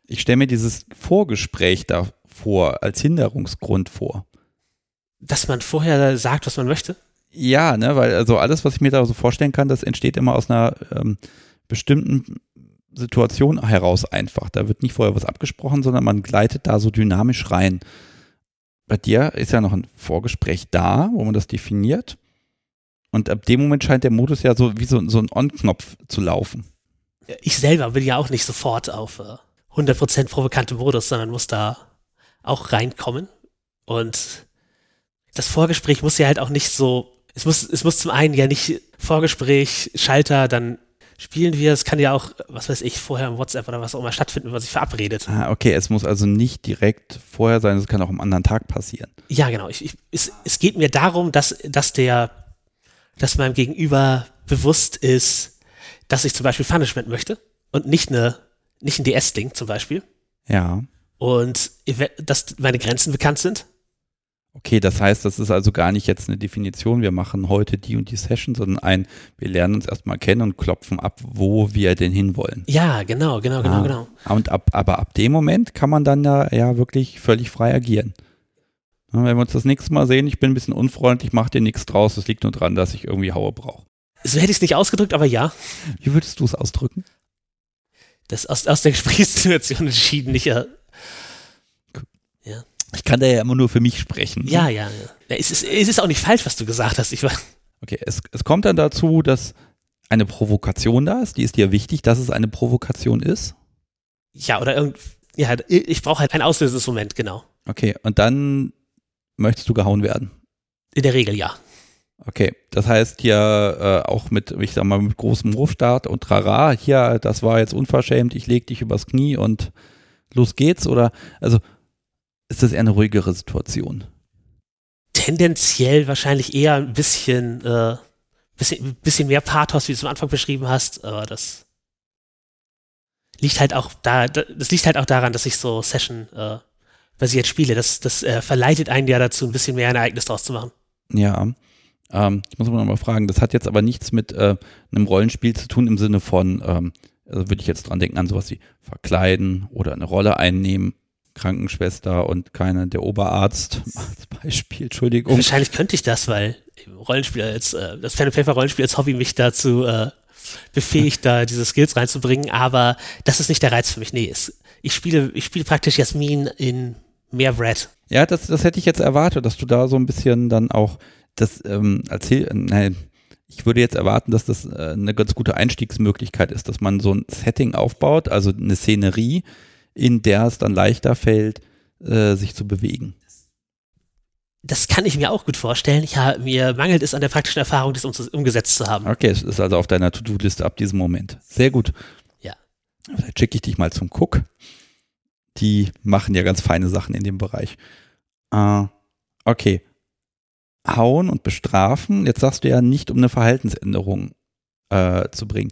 S1: ich stelle mir dieses Vorgespräch da vor, als Hinderungsgrund vor.
S2: Dass man vorher sagt, was man möchte?
S1: Ja, ne, weil also alles, was ich mir da so vorstellen kann, das entsteht immer aus einer ähm, bestimmten Situation heraus einfach. Da wird nicht vorher was abgesprochen, sondern man gleitet da so dynamisch rein. Bei dir ist ja noch ein Vorgespräch da, wo man das definiert. Und ab dem Moment scheint der Modus ja so wie so, so ein On-Knopf zu laufen.
S2: Ich selber bin ja auch nicht sofort auf äh, 100% provokante Modus, sondern muss da auch reinkommen. Und das Vorgespräch muss ja halt auch nicht so, es muss, es muss zum einen ja nicht Vorgespräch, Schalter, dann spielen wir. Es kann ja auch, was weiß ich, vorher im WhatsApp oder was auch immer stattfinden, wenn man sich verabredet.
S1: Ah, okay, es muss also nicht direkt vorher sein, es kann auch am anderen Tag passieren.
S2: Ja, genau. Ich, ich, es, es geht mir darum, dass, dass der, dass meinem Gegenüber bewusst ist, dass ich zum Beispiel Punishment möchte und nicht eine, nicht ein DS-Ding zum Beispiel.
S1: Ja.
S2: Und dass meine Grenzen bekannt sind
S1: Okay, das heißt, das ist also gar nicht jetzt eine Definition, wir machen heute die und die Session, sondern ein, wir lernen uns erstmal kennen und klopfen ab, wo wir denn hinwollen.
S2: Ja, genau, genau, genau, ah, genau.
S1: Und ab, aber ab dem Moment kann man dann da ja wirklich völlig frei agieren. wenn wir uns das nächste Mal sehen, ich bin ein bisschen unfreundlich, mach dir nichts draus, es liegt nur dran, dass ich irgendwie Haue brauche.
S2: So hätte ich es nicht ausgedrückt, aber ja.
S1: Wie würdest du es ausdrücken?
S2: Das aus, aus der Gesprächssituation entschieden, nicht ja.
S1: Ich kann da ja immer nur für mich sprechen.
S2: Ne? Ja, ja, ja. Es ist, es ist auch nicht falsch, was du gesagt hast. Ich war
S1: okay, es, es kommt dann dazu, dass eine Provokation da ist. Die ist dir wichtig, dass es eine Provokation ist?
S2: Ja, oder irgend, ja, ich brauche halt ein auslösendes Moment, genau.
S1: Okay, und dann möchtest du gehauen werden.
S2: In der Regel ja.
S1: Okay, das heißt hier äh, auch mit, ich sag mal, mit großem Hofstaat und Trara, hier, das war jetzt unverschämt, ich leg dich übers Knie und los geht's oder, also ist das eher eine ruhigere Situation?
S2: Tendenziell wahrscheinlich eher ein bisschen, äh, bisschen, bisschen mehr Pathos, wie du es am Anfang beschrieben hast, aber das liegt halt auch da, das liegt halt auch daran, dass ich so Session äh, basiert spiele. Das, das äh, verleitet einen ja dazu, ein bisschen mehr ein Ereignis draus zu machen.
S1: Ja. Ähm, ich muss mal fragen, das hat jetzt aber nichts mit äh, einem Rollenspiel zu tun im Sinne von, ähm, also würde ich jetzt dran denken, an sowas wie verkleiden oder eine Rolle einnehmen. Krankenschwester und keiner der Oberarzt als Beispiel, Entschuldigung.
S2: Wahrscheinlich könnte ich das, weil Rollenspiel als, äh, das Pen Paper Rollenspiel als Hobby mich dazu äh, befähigt, da diese Skills reinzubringen, aber das ist nicht der Reiz für mich. Nee, es, ich spiele, ich spiele praktisch Jasmin in mehr Brad.
S1: Ja, das, das hätte ich jetzt erwartet, dass du da so ein bisschen dann auch das ähm, erzähl, nein, ich würde jetzt erwarten, dass das äh, eine ganz gute Einstiegsmöglichkeit ist, dass man so ein Setting aufbaut, also eine Szenerie, in der es dann leichter fällt, äh, sich zu bewegen.
S2: Das kann ich mir auch gut vorstellen. Ich hab, mir mangelt es an der praktischen Erfahrung, das um, umgesetzt zu haben.
S1: Okay, es ist also auf deiner To-Do-Liste ab diesem Moment. Sehr gut.
S2: Ja.
S1: Vielleicht schicke ich dich mal zum Cook. Die machen ja ganz feine Sachen in dem Bereich. Äh, okay. Hauen und bestrafen. Jetzt sagst du ja nicht, um eine Verhaltensänderung äh, zu bringen.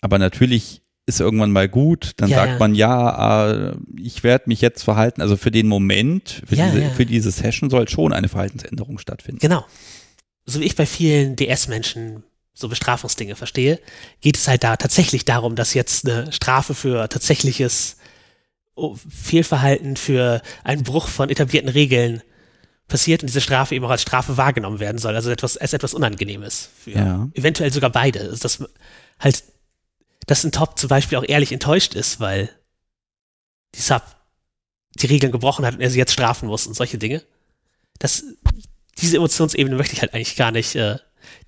S1: Aber natürlich ist irgendwann mal gut, dann ja, sagt ja. man, ja, äh, ich werde mich jetzt verhalten. Also für den Moment, für, ja, diese, für diese Session soll schon eine Verhaltensänderung stattfinden.
S2: Genau. So wie ich bei vielen DS-Menschen so Bestrafungsdinge verstehe, geht es halt da tatsächlich darum, dass jetzt eine Strafe für tatsächliches oh, Fehlverhalten, für einen Bruch von etablierten Regeln passiert und diese Strafe eben auch als Strafe wahrgenommen werden soll, also etwas, als etwas Unangenehmes. Für ja. Eventuell sogar beide. Also dass halt dass ein Top zum Beispiel auch ehrlich enttäuscht ist, weil die Sub die Regeln gebrochen hat und er sie jetzt strafen muss und solche Dinge. Das, diese Emotionsebene möchte ich halt eigentlich gar nicht, äh,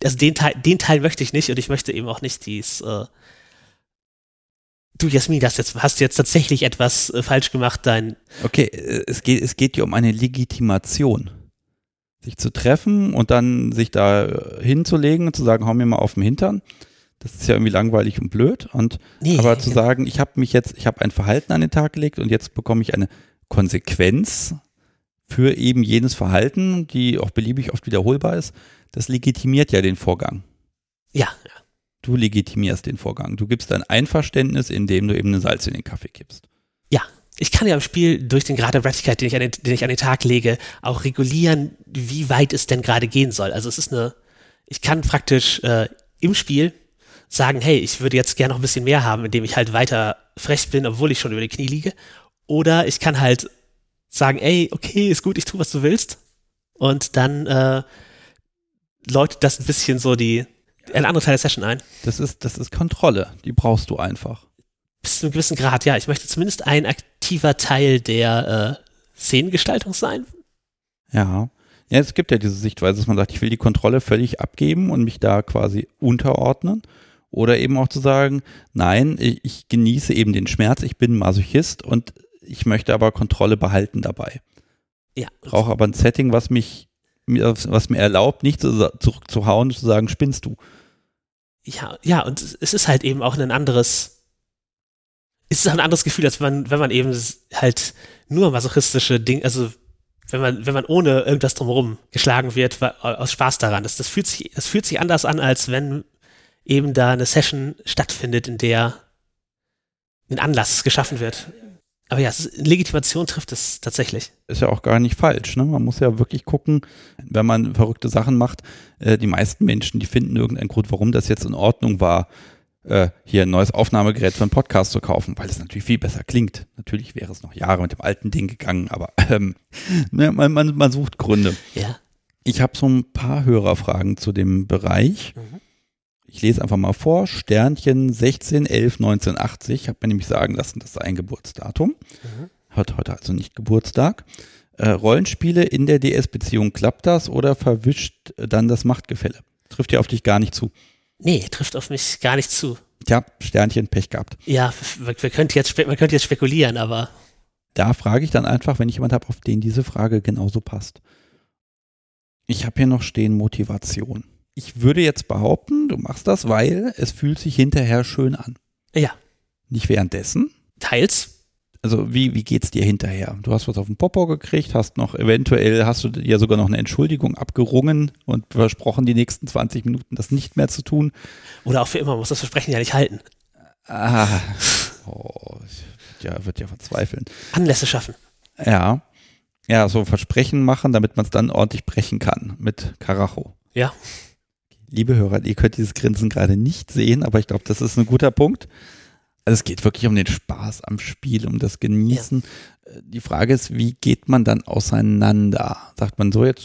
S2: also den Teil, den Teil möchte ich nicht und ich möchte eben auch nicht dies, äh, du Jasmin, hast jetzt, hast jetzt tatsächlich etwas äh, falsch gemacht, dein.
S1: Okay, äh, es geht, es geht dir um eine Legitimation. Sich zu treffen und dann sich da äh, hinzulegen und zu sagen, hau mir mal auf den Hintern das ist ja irgendwie langweilig und blöd. Und nee, aber zu sagen, ich habe mich jetzt, ich habe ein Verhalten an den Tag gelegt und jetzt bekomme ich eine Konsequenz für eben jenes Verhalten, die auch beliebig oft wiederholbar ist, das legitimiert ja den Vorgang.
S2: Ja, ja.
S1: Du legitimierst den Vorgang. Du gibst ein Einverständnis, indem du eben eine Salz in den Kaffee kippst.
S2: Ja, ich kann ja im Spiel durch den Grad der Wertigkeit, den ich, an den, den ich an den Tag lege, auch regulieren, wie weit es denn gerade gehen soll. Also es ist eine, ich kann praktisch äh, im Spiel sagen, hey, ich würde jetzt gerne noch ein bisschen mehr haben, indem ich halt weiter frech bin, obwohl ich schon über die Knie liege. Oder ich kann halt sagen, ey, okay, ist gut, ich tue, was du willst. Und dann äh, läutet das ein bisschen so die ein anderer Teil der Session ein.
S1: Das ist, das ist Kontrolle, die brauchst du einfach.
S2: Bis zu einem gewissen Grad, ja. Ich möchte zumindest ein aktiver Teil der äh, Szenengestaltung sein.
S1: Ja. Ja, es gibt ja diese Sichtweise, dass man sagt, ich will die Kontrolle völlig abgeben und mich da quasi unterordnen. Oder eben auch zu sagen, nein, ich genieße eben den Schmerz, ich bin Masochist und ich möchte aber Kontrolle behalten dabei.
S2: Ja.
S1: Brauche aber ein Setting, was mich, was mir erlaubt, nicht zurückzuhauen und zu sagen, spinnst du.
S2: Ja, ja, und es ist halt eben auch ein anderes, es ist ein anderes Gefühl, als wenn man, wenn man eben halt nur masochistische Dinge, also wenn man, wenn man ohne irgendwas drumherum geschlagen wird, aus Spaß daran. Das, das fühlt sich, das fühlt sich anders an, als wenn eben da eine Session stattfindet, in der ein Anlass geschaffen wird. Aber ja, Legitimation trifft es tatsächlich.
S1: Ist ja auch gar nicht falsch. Ne? Man muss ja wirklich gucken, wenn man verrückte Sachen macht. Äh, die meisten Menschen, die finden irgendeinen Grund, warum das jetzt in Ordnung war, äh, hier ein neues Aufnahmegerät für einen Podcast zu kaufen, weil es natürlich viel besser klingt. Natürlich wäre es noch Jahre mit dem alten Ding gegangen, aber ähm, ne, man, man, man sucht Gründe.
S2: Ja.
S1: Ich habe so ein paar Hörerfragen zu dem Bereich. Mhm. Ich lese einfach mal vor. Sternchen 16, 11, 1980. Ich habe mir nämlich sagen lassen, das sei ein Geburtsdatum. Mhm. Hat heute also nicht Geburtstag. Äh, Rollenspiele in der DS-Beziehung, klappt das oder verwischt dann das Machtgefälle? Trifft ja auf dich gar nicht zu.
S2: Nee, trifft auf mich gar nicht zu.
S1: Tja, Sternchen, Pech gehabt.
S2: Ja, wir, wir könnten jetzt, man könnte jetzt spekulieren, aber.
S1: Da frage ich dann einfach, wenn ich jemand habe, auf den diese Frage genauso passt. Ich habe hier noch stehen Motivation. Ich würde jetzt behaupten, du machst das, weil es fühlt sich hinterher schön an.
S2: Ja.
S1: Nicht währenddessen.
S2: Teils.
S1: Also wie, wie geht's dir hinterher? Du hast was auf den Popo gekriegt, hast noch eventuell, hast du dir sogar noch eine Entschuldigung abgerungen und versprochen, die nächsten 20 Minuten das nicht mehr zu tun.
S2: Oder auch für immer, man muss das Versprechen ja nicht halten.
S1: Ah, oh, ich, ja, wird ja verzweifeln.
S2: Anlässe schaffen.
S1: Ja. Ja, so Versprechen machen, damit man es dann ordentlich brechen kann mit Karacho.
S2: Ja.
S1: Liebe Hörer, ihr könnt dieses Grinsen gerade nicht sehen, aber ich glaube, das ist ein guter Punkt. Also es geht wirklich um den Spaß am Spiel, um das Genießen. Ja. Die Frage ist, wie geht man dann auseinander? Sagt man so, jetzt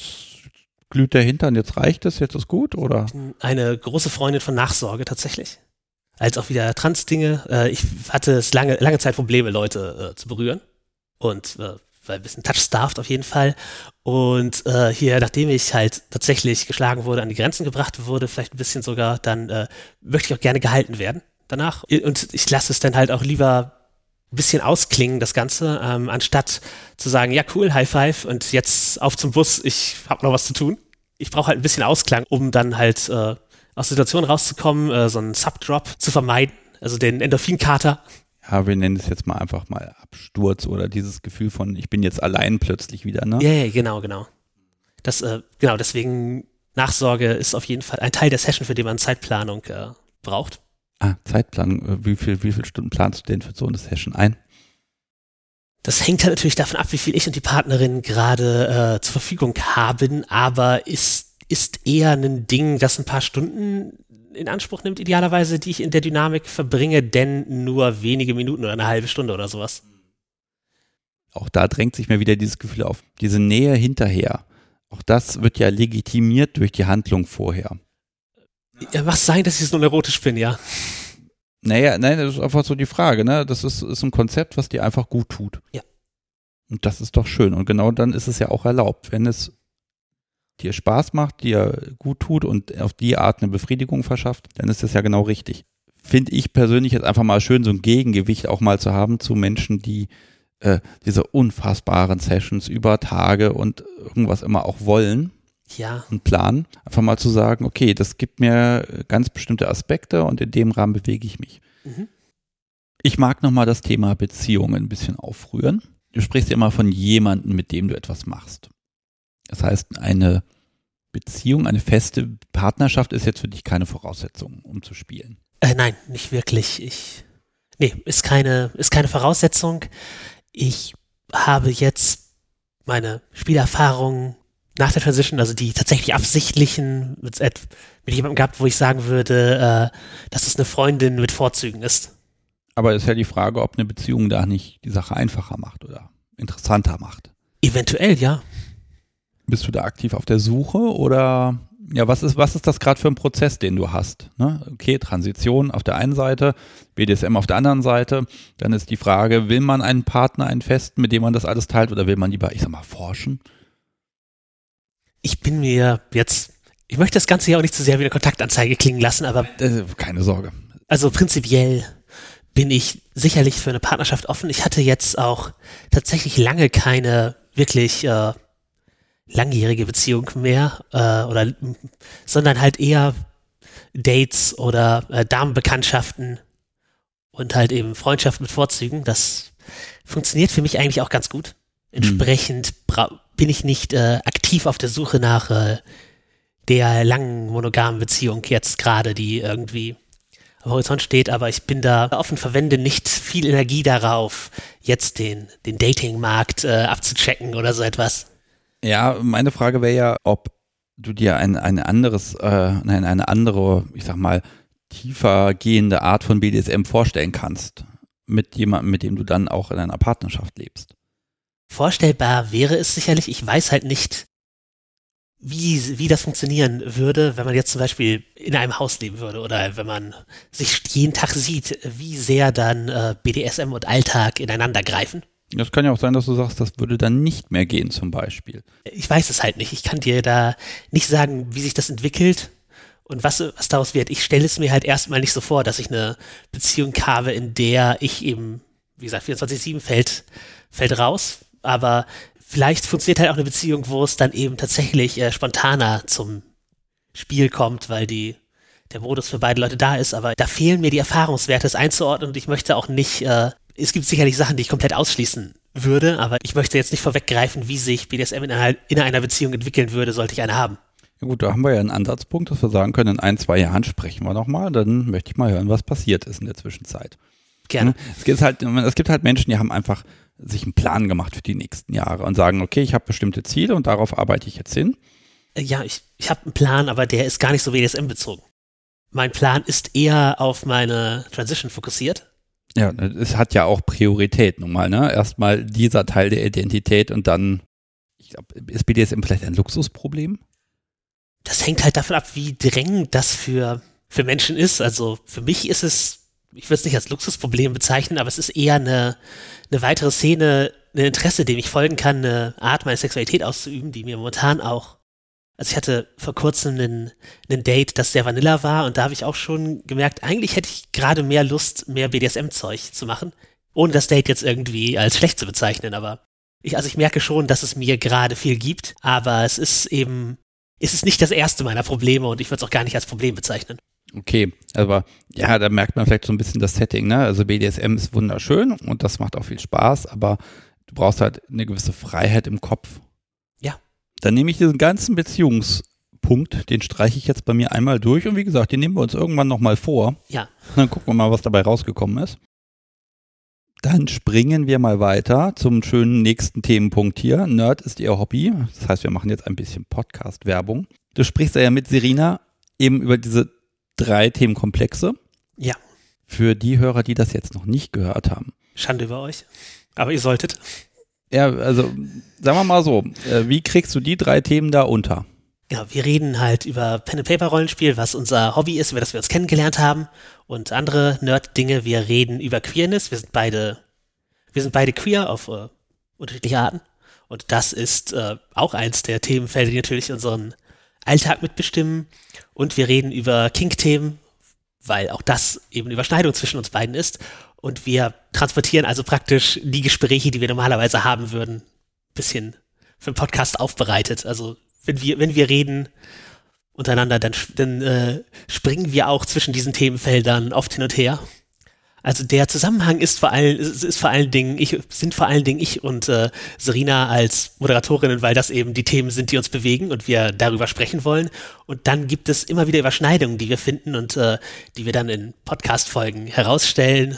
S1: glüht der Hintern, jetzt reicht es, jetzt ist gut, oder?
S2: Eine große Freundin von Nachsorge tatsächlich. Als auch wieder Trans-Dinge. Äh, ich hatte es lange, lange Zeit Probleme, Leute äh, zu berühren. Und war ein bisschen touch-starved auf jeden Fall. Und äh, hier, nachdem ich halt tatsächlich geschlagen wurde, an die Grenzen gebracht wurde, vielleicht ein bisschen sogar, dann äh, möchte ich auch gerne gehalten werden danach. Und ich lasse es dann halt auch lieber ein bisschen ausklingen, das Ganze, ähm, anstatt zu sagen, ja cool, High Five und jetzt auf zum Bus, ich habe noch was zu tun. Ich brauche halt ein bisschen Ausklang, um dann halt äh, aus Situationen rauszukommen, äh, so einen Subdrop zu vermeiden, also den Endorphinkater.
S1: Ja, wir nennen es jetzt mal einfach mal Absturz oder dieses Gefühl von, ich bin jetzt allein plötzlich wieder, ne?
S2: Ja, ja, genau, genau. Das, äh, genau, deswegen Nachsorge ist auf jeden Fall ein Teil der Session, für den man Zeitplanung äh, braucht.
S1: Ah, Zeitplan. Äh, wie viel, wie viele Stunden planst du denn für so eine Session ein?
S2: Das hängt halt natürlich davon ab, wie viel ich und die Partnerin gerade äh, zur Verfügung haben, aber ist, ist eher ein Ding, das ein paar Stunden in Anspruch nimmt, idealerweise, die ich in der Dynamik verbringe, denn nur wenige Minuten oder eine halbe Stunde oder sowas.
S1: Auch da drängt sich mir wieder dieses Gefühl auf. Diese Nähe hinterher. Auch das wird ja legitimiert durch die Handlung vorher.
S2: Ja, was sein, dass ich so neurotisch bin, ja.
S1: Naja, nein, das ist einfach so die Frage, ne? Das ist, ist ein Konzept, was dir einfach gut tut.
S2: Ja.
S1: Und das ist doch schön. Und genau dann ist es ja auch erlaubt, wenn es dir Spaß macht, dir gut tut und auf die Art eine Befriedigung verschafft, dann ist das ja genau richtig. Finde ich persönlich jetzt einfach mal schön, so ein Gegengewicht auch mal zu haben zu Menschen, die äh, diese unfassbaren Sessions über Tage und irgendwas immer auch wollen
S2: ja.
S1: einen Plan, einfach mal zu sagen, okay, das gibt mir ganz bestimmte Aspekte und in dem Rahmen bewege ich mich. Mhm. Ich mag nochmal das Thema Beziehungen ein bisschen aufrühren. Du sprichst ja immer von jemandem, mit dem du etwas machst. Das heißt, eine Beziehung, eine feste Partnerschaft ist jetzt für dich keine Voraussetzung, um zu spielen.
S2: Äh, nein, nicht wirklich. Ich, nee, ist keine, ist keine Voraussetzung. Ich habe jetzt meine Spielerfahrung nach der Transition, also die tatsächlich absichtlichen mit, mit jemandem gehabt, wo ich sagen würde, äh, dass es eine Freundin mit Vorzügen ist.
S1: Aber ist ja die Frage, ob eine Beziehung da nicht die Sache einfacher macht oder interessanter macht.
S2: Eventuell, ja.
S1: Bist du da aktiv auf der Suche oder ja, was ist, was ist das gerade für ein Prozess, den du hast? Ne? Okay, Transition auf der einen Seite, BDSM auf der anderen Seite. Dann ist die Frage, will man einen Partner, einen Festen, mit dem man das alles teilt, oder will man lieber, ich sag mal, forschen?
S2: ich bin mir jetzt, ich möchte das Ganze ja auch nicht zu sehr wie eine Kontaktanzeige klingen lassen, aber.
S1: Äh, keine Sorge.
S2: Also prinzipiell bin ich sicherlich für eine Partnerschaft offen. Ich hatte jetzt auch tatsächlich lange keine wirklich äh, langjährige Beziehung mehr, äh, oder, sondern halt eher Dates oder äh, Damenbekanntschaften und halt eben Freundschaft mit Vorzügen. Das funktioniert für mich eigentlich auch ganz gut. Hm. Entsprechend bin ich nicht äh, aktiv auf der Suche nach äh, der langen monogamen Beziehung jetzt gerade, die irgendwie am Horizont steht, aber ich bin da offen, verwende nicht viel Energie darauf, jetzt den, den Datingmarkt äh, abzuchecken oder so etwas.
S1: Ja, meine Frage wäre ja, ob du dir ein, ein anderes, äh, nein, eine andere, ich sag mal, tiefer gehende Art von BDSM vorstellen kannst. Mit jemandem, mit dem du dann auch in einer Partnerschaft lebst.
S2: Vorstellbar wäre es sicherlich. Ich weiß halt nicht, wie, wie das funktionieren würde, wenn man jetzt zum Beispiel in einem Haus leben würde oder wenn man sich jeden Tag sieht, wie sehr dann äh, BDSM und Alltag ineinander greifen.
S1: Das kann ja auch sein, dass du sagst, das würde dann nicht mehr gehen zum Beispiel.
S2: Ich weiß es halt nicht. Ich kann dir da nicht sagen, wie sich das entwickelt und was, was daraus wird. Ich stelle es mir halt erstmal nicht so vor, dass ich eine Beziehung habe, in der ich eben, wie gesagt, 24-7 fällt, fällt raus, aber vielleicht funktioniert halt auch eine Beziehung, wo es dann eben tatsächlich äh, spontaner zum Spiel kommt, weil die der Modus für beide Leute da ist, aber da fehlen mir die Erfahrungswerte, es einzuordnen und ich möchte auch nicht, äh, es gibt sicherlich Sachen, die ich komplett ausschließen würde, aber ich möchte jetzt nicht vorweggreifen, wie sich BDSM in einer, in einer Beziehung entwickeln würde, sollte ich eine haben.
S1: Ja gut, da haben wir ja einen Ansatzpunkt, dass wir sagen können, in ein, zwei Jahren sprechen wir nochmal, dann möchte ich mal hören, was passiert ist in der Zwischenzeit.
S2: Gerne.
S1: Es gibt halt, es gibt halt Menschen, die haben einfach sich einen Plan gemacht für die nächsten Jahre und sagen, okay, ich habe bestimmte Ziele und darauf arbeite ich jetzt hin.
S2: Äh, ja, ich, ich habe einen Plan, aber der ist gar nicht so WDSM bezogen. Mein Plan ist eher auf meine Transition fokussiert.
S1: Ja, es hat ja auch Priorität nun mal, ne? Erstmal dieser Teil der Identität und dann, ich glaube, ist BDSM vielleicht ein Luxusproblem?
S2: Das hängt halt davon ab, wie drängend das für, für Menschen ist. Also für mich ist es, ich würde es nicht als Luxusproblem bezeichnen, aber es ist eher eine, eine weitere Szene, ein Interesse, dem ich folgen kann, eine Art, meine Sexualität auszuüben, die mir momentan auch also ich hatte vor kurzem einen, einen Date, das sehr Vanilla war und da habe ich auch schon gemerkt, eigentlich hätte ich gerade mehr Lust, mehr BDSM-Zeug zu machen, ohne das Date jetzt irgendwie als schlecht zu bezeichnen, aber ich, also ich merke schon, dass es mir gerade viel gibt, aber es ist eben, es ist nicht das erste meiner Probleme und ich würde es auch gar nicht als Problem bezeichnen.
S1: Okay, aber ja, da merkt man vielleicht so ein bisschen das Setting, ne? Also BDSM ist wunderschön und das macht auch viel Spaß, aber du brauchst halt eine gewisse Freiheit im Kopf dann nehme ich diesen ganzen Beziehungspunkt, den streiche ich jetzt bei mir einmal durch und wie gesagt, den nehmen wir uns irgendwann nochmal vor.
S2: Ja.
S1: Dann gucken wir mal, was dabei rausgekommen ist. Dann springen wir mal weiter zum schönen nächsten Themenpunkt hier. Nerd ist ihr Hobby. Das heißt, wir machen jetzt ein bisschen Podcast-Werbung. Du sprichst ja mit Serena eben über diese drei Themenkomplexe.
S2: Ja.
S1: Für die Hörer, die das jetzt noch nicht gehört haben.
S2: Schande über euch. Aber ihr solltet.
S1: Ja, also sagen wir mal so, äh, wie kriegst du die drei Themen da unter?
S2: Ja, wir reden halt über Pen-and-Paper-Rollenspiel, was unser Hobby ist, über das wir uns kennengelernt haben und andere Nerd-Dinge. Wir reden über Queerness. Wir sind beide, wir sind beide queer auf äh, unterschiedliche Arten. Und das ist äh, auch eins der Themenfelder, die natürlich unseren Alltag mitbestimmen. Und wir reden über Kink-Themen, weil auch das eben Überschneidung zwischen uns beiden ist. Und wir transportieren also praktisch die Gespräche, die wir normalerweise haben würden, bisschen für den Podcast aufbereitet. Also wenn wir, wenn wir reden untereinander, dann, dann äh, springen wir auch zwischen diesen Themenfeldern oft hin und her. Also der Zusammenhang ist vor allen, ist, ist vor allen Dingen, ich, sind vor allen Dingen ich und äh, Serena als Moderatorinnen, weil das eben die Themen sind, die uns bewegen und wir darüber sprechen wollen. Und dann gibt es immer wieder Überschneidungen, die wir finden und äh, die wir dann in Podcast-Folgen herausstellen.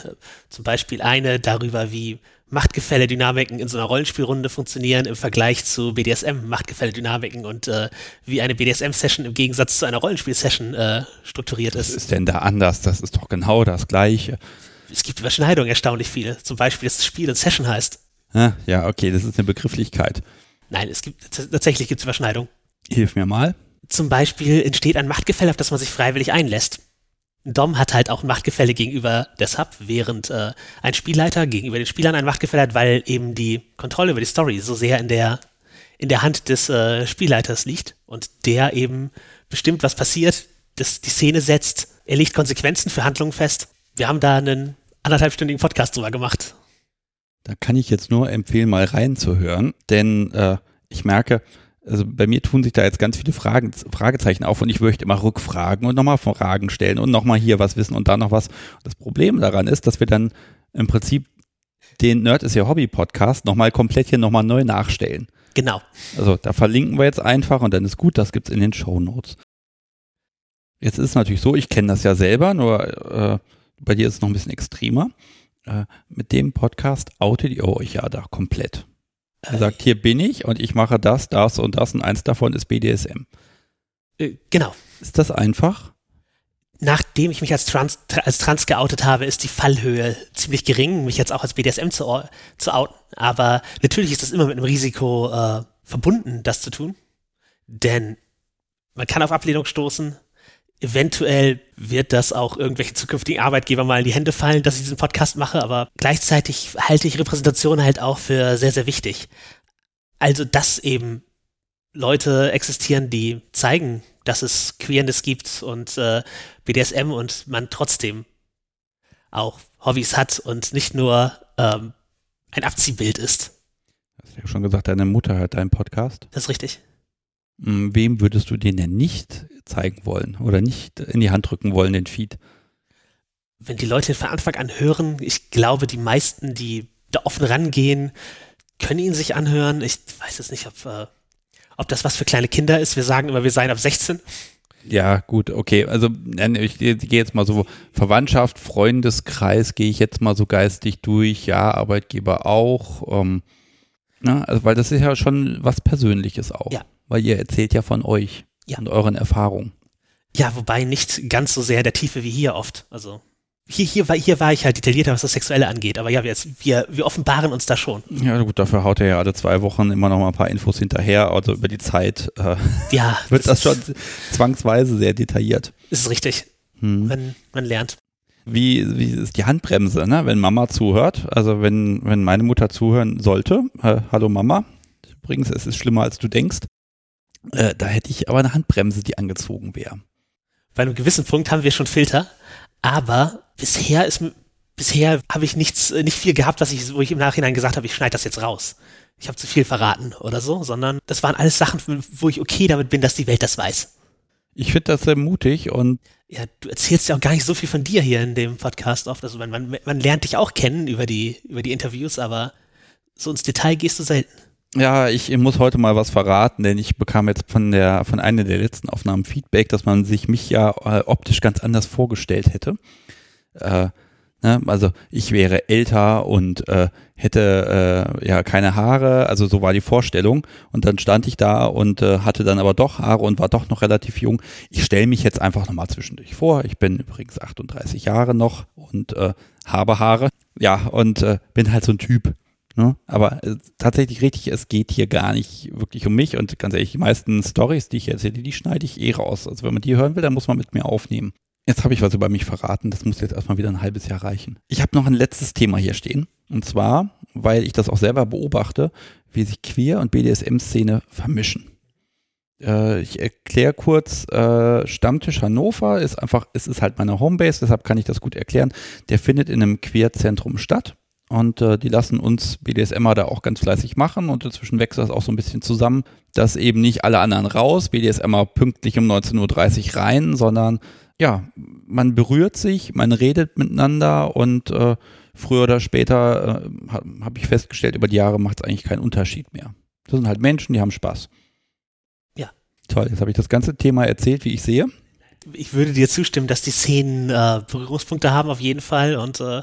S2: Zum Beispiel eine darüber, wie Machtgefälle-Dynamiken in so einer Rollenspielrunde funktionieren im Vergleich zu BDSM-Machtgefälle-Dynamiken und äh, wie eine BDSM-Session im Gegensatz zu einer Rollenspiel-Session äh, strukturiert ist.
S1: Was ist denn da anders? Das ist doch genau das Gleiche
S2: es gibt Überschneidungen erstaunlich viele. Zum Beispiel, dass das Spiel in Session heißt.
S1: Ja, okay, das ist eine Begrifflichkeit.
S2: Nein, es gibt tatsächlich gibt es Überschneidungen.
S1: Hilf mir mal.
S2: Zum Beispiel entsteht ein Machtgefälle, auf das man sich freiwillig einlässt. Dom hat halt auch ein Machtgefälle gegenüber der Sub, während äh, ein Spielleiter gegenüber den Spielern ein Machtgefälle hat, weil eben die Kontrolle über die Story so sehr in der, in der Hand des äh, Spielleiters liegt und der eben bestimmt, was passiert, das die Szene setzt, er legt Konsequenzen für Handlungen fest. Wir haben da einen anderthalbstündigen Podcast drüber gemacht.
S1: Da kann ich jetzt nur empfehlen, mal reinzuhören, denn äh, ich merke, also bei mir tun sich da jetzt ganz viele Fragen, Fragezeichen auf und ich möchte immer rückfragen und nochmal Fragen stellen und nochmal hier was wissen und da noch was. Das Problem daran ist, dass wir dann im Prinzip den Nerd ist ja Hobby Podcast nochmal komplett hier nochmal neu nachstellen.
S2: Genau.
S1: Also da verlinken wir jetzt einfach und dann ist gut, das gibt's in den Show Notes. Jetzt ist es natürlich so, ich kenne das ja selber, nur äh, bei dir ist es noch ein bisschen extremer. Äh, mit dem Podcast outet ihr euch ja da komplett. Ihr sagt, hier bin ich und ich mache das, das und das und eins davon ist BDSM.
S2: Äh, genau.
S1: Ist das einfach?
S2: Nachdem ich mich als Trans, als Trans geoutet habe, ist die Fallhöhe ziemlich gering, mich jetzt auch als BDSM zu, zu outen. Aber natürlich ist das immer mit einem Risiko äh, verbunden, das zu tun. Denn man kann auf Ablehnung stoßen, Eventuell wird das auch irgendwelche zukünftigen Arbeitgeber mal in die Hände fallen, dass ich diesen Podcast mache, aber gleichzeitig halte ich Repräsentation halt auch für sehr, sehr wichtig. Also, dass eben Leute existieren, die zeigen, dass es Queerness gibt und äh, BDSM und man trotzdem auch Hobbys hat und nicht nur ähm, ein Abziehbild ist.
S1: hast ja schon gesagt, deine Mutter hört deinen Podcast.
S2: Das ist richtig.
S1: Hm, Wem würdest du den denn nicht zeigen wollen oder nicht in die Hand drücken wollen, den Feed?
S2: Wenn die Leute von Anfang an hören, ich glaube, die meisten, die da offen rangehen, können ihn sich anhören. Ich weiß jetzt nicht, ob, äh, ob das was für kleine Kinder ist. Wir sagen immer, wir seien ab 16.
S1: Ja, gut, okay. Also ich, ich gehe jetzt mal so Verwandtschaft, Freundeskreis, gehe ich jetzt mal so geistig durch. Ja, Arbeitgeber auch. Ähm, na, also, weil das ist ja schon was Persönliches auch.
S2: Ja.
S1: Weil ihr erzählt ja von euch
S2: Ja.
S1: und euren Erfahrungen.
S2: Ja, wobei nicht ganz so sehr der Tiefe wie hier oft. Also hier, hier, war, hier war ich halt detaillierter, was das Sexuelle angeht. Aber ja, wir, jetzt- wir, wir offenbaren uns da schon.
S1: Ja, gut, dafür haut er ja alle zwei Wochen immer noch mal ein paar Infos hinterher. Also über die Zeit äh,
S2: Ja,
S1: wird das
S2: ist-
S1: schon zwangsweise sehr detailliert.
S2: ist richtig.
S1: Hm.
S2: Man, man lernt.
S1: Wie, wie ist die Handbremse, ne? wenn Mama zuhört? Also wenn, wenn meine Mutter zuhören sollte, äh, hallo Mama, übrigens, es ist schlimmer als du denkst, äh, da hätte ich aber eine Handbremse, die angezogen wäre.
S2: Bei einem gewissen Punkt haben wir schon Filter, aber bisher ist bisher habe ich nichts, äh, nicht viel gehabt, was ich, wo ich im Nachhinein gesagt habe, ich schneide das jetzt raus. Ich habe zu viel verraten oder so, sondern das waren alles Sachen, wo ich okay damit bin, dass die Welt das weiß.
S1: Ich finde das sehr mutig und
S2: Ja, du erzählst ja auch gar nicht so viel von dir hier in dem Podcast oft. Also man, man, man lernt dich auch kennen über die, über die Interviews, aber so ins Detail gehst du selten.
S1: Ja, ich muss heute mal was verraten, denn ich bekam jetzt von der von einer der letzten Aufnahmen Feedback, dass man sich mich ja äh, optisch ganz anders vorgestellt hätte. Äh, ne, also ich wäre älter und äh, hätte äh, ja keine Haare, also so war die Vorstellung. Und dann stand ich da und äh, hatte dann aber doch Haare und war doch noch relativ jung. Ich stelle mich jetzt einfach nochmal zwischendurch vor. Ich bin übrigens 38 Jahre noch und äh, habe Haare. Ja, und bin halt so ein Typ. Ne? Aber äh, tatsächlich richtig, es geht hier gar nicht wirklich um mich und ganz ehrlich, die meisten Stories, die ich erzähle, die schneide ich eh raus. Also wenn man die hören will, dann muss man mit mir aufnehmen. Jetzt habe ich was über mich verraten, das muss jetzt erstmal wieder ein halbes Jahr reichen. Ich habe noch ein letztes Thema hier stehen und zwar, weil ich das auch selber beobachte, wie sich Queer- und BDSM-Szene vermischen. Äh, ich erkläre kurz, äh, Stammtisch Hannover ist einfach, es ist halt meine Homebase, deshalb kann ich das gut erklären. Der findet in einem Queer-Zentrum statt. Und äh, die lassen uns BDSMer da auch ganz fleißig machen und inzwischen wächst das auch so ein bisschen zusammen, dass eben nicht alle anderen raus, BDSMer pünktlich um 19.30 Uhr rein, sondern ja, man berührt sich, man redet miteinander und äh, früher oder später äh, habe hab ich festgestellt, über die Jahre macht es eigentlich keinen Unterschied mehr. Das sind halt Menschen, die haben Spaß.
S2: Ja.
S1: Toll, jetzt habe ich das ganze Thema erzählt, wie ich sehe.
S2: Ich würde dir zustimmen, dass die Szenen äh, Berührungspunkte haben auf jeden Fall und äh,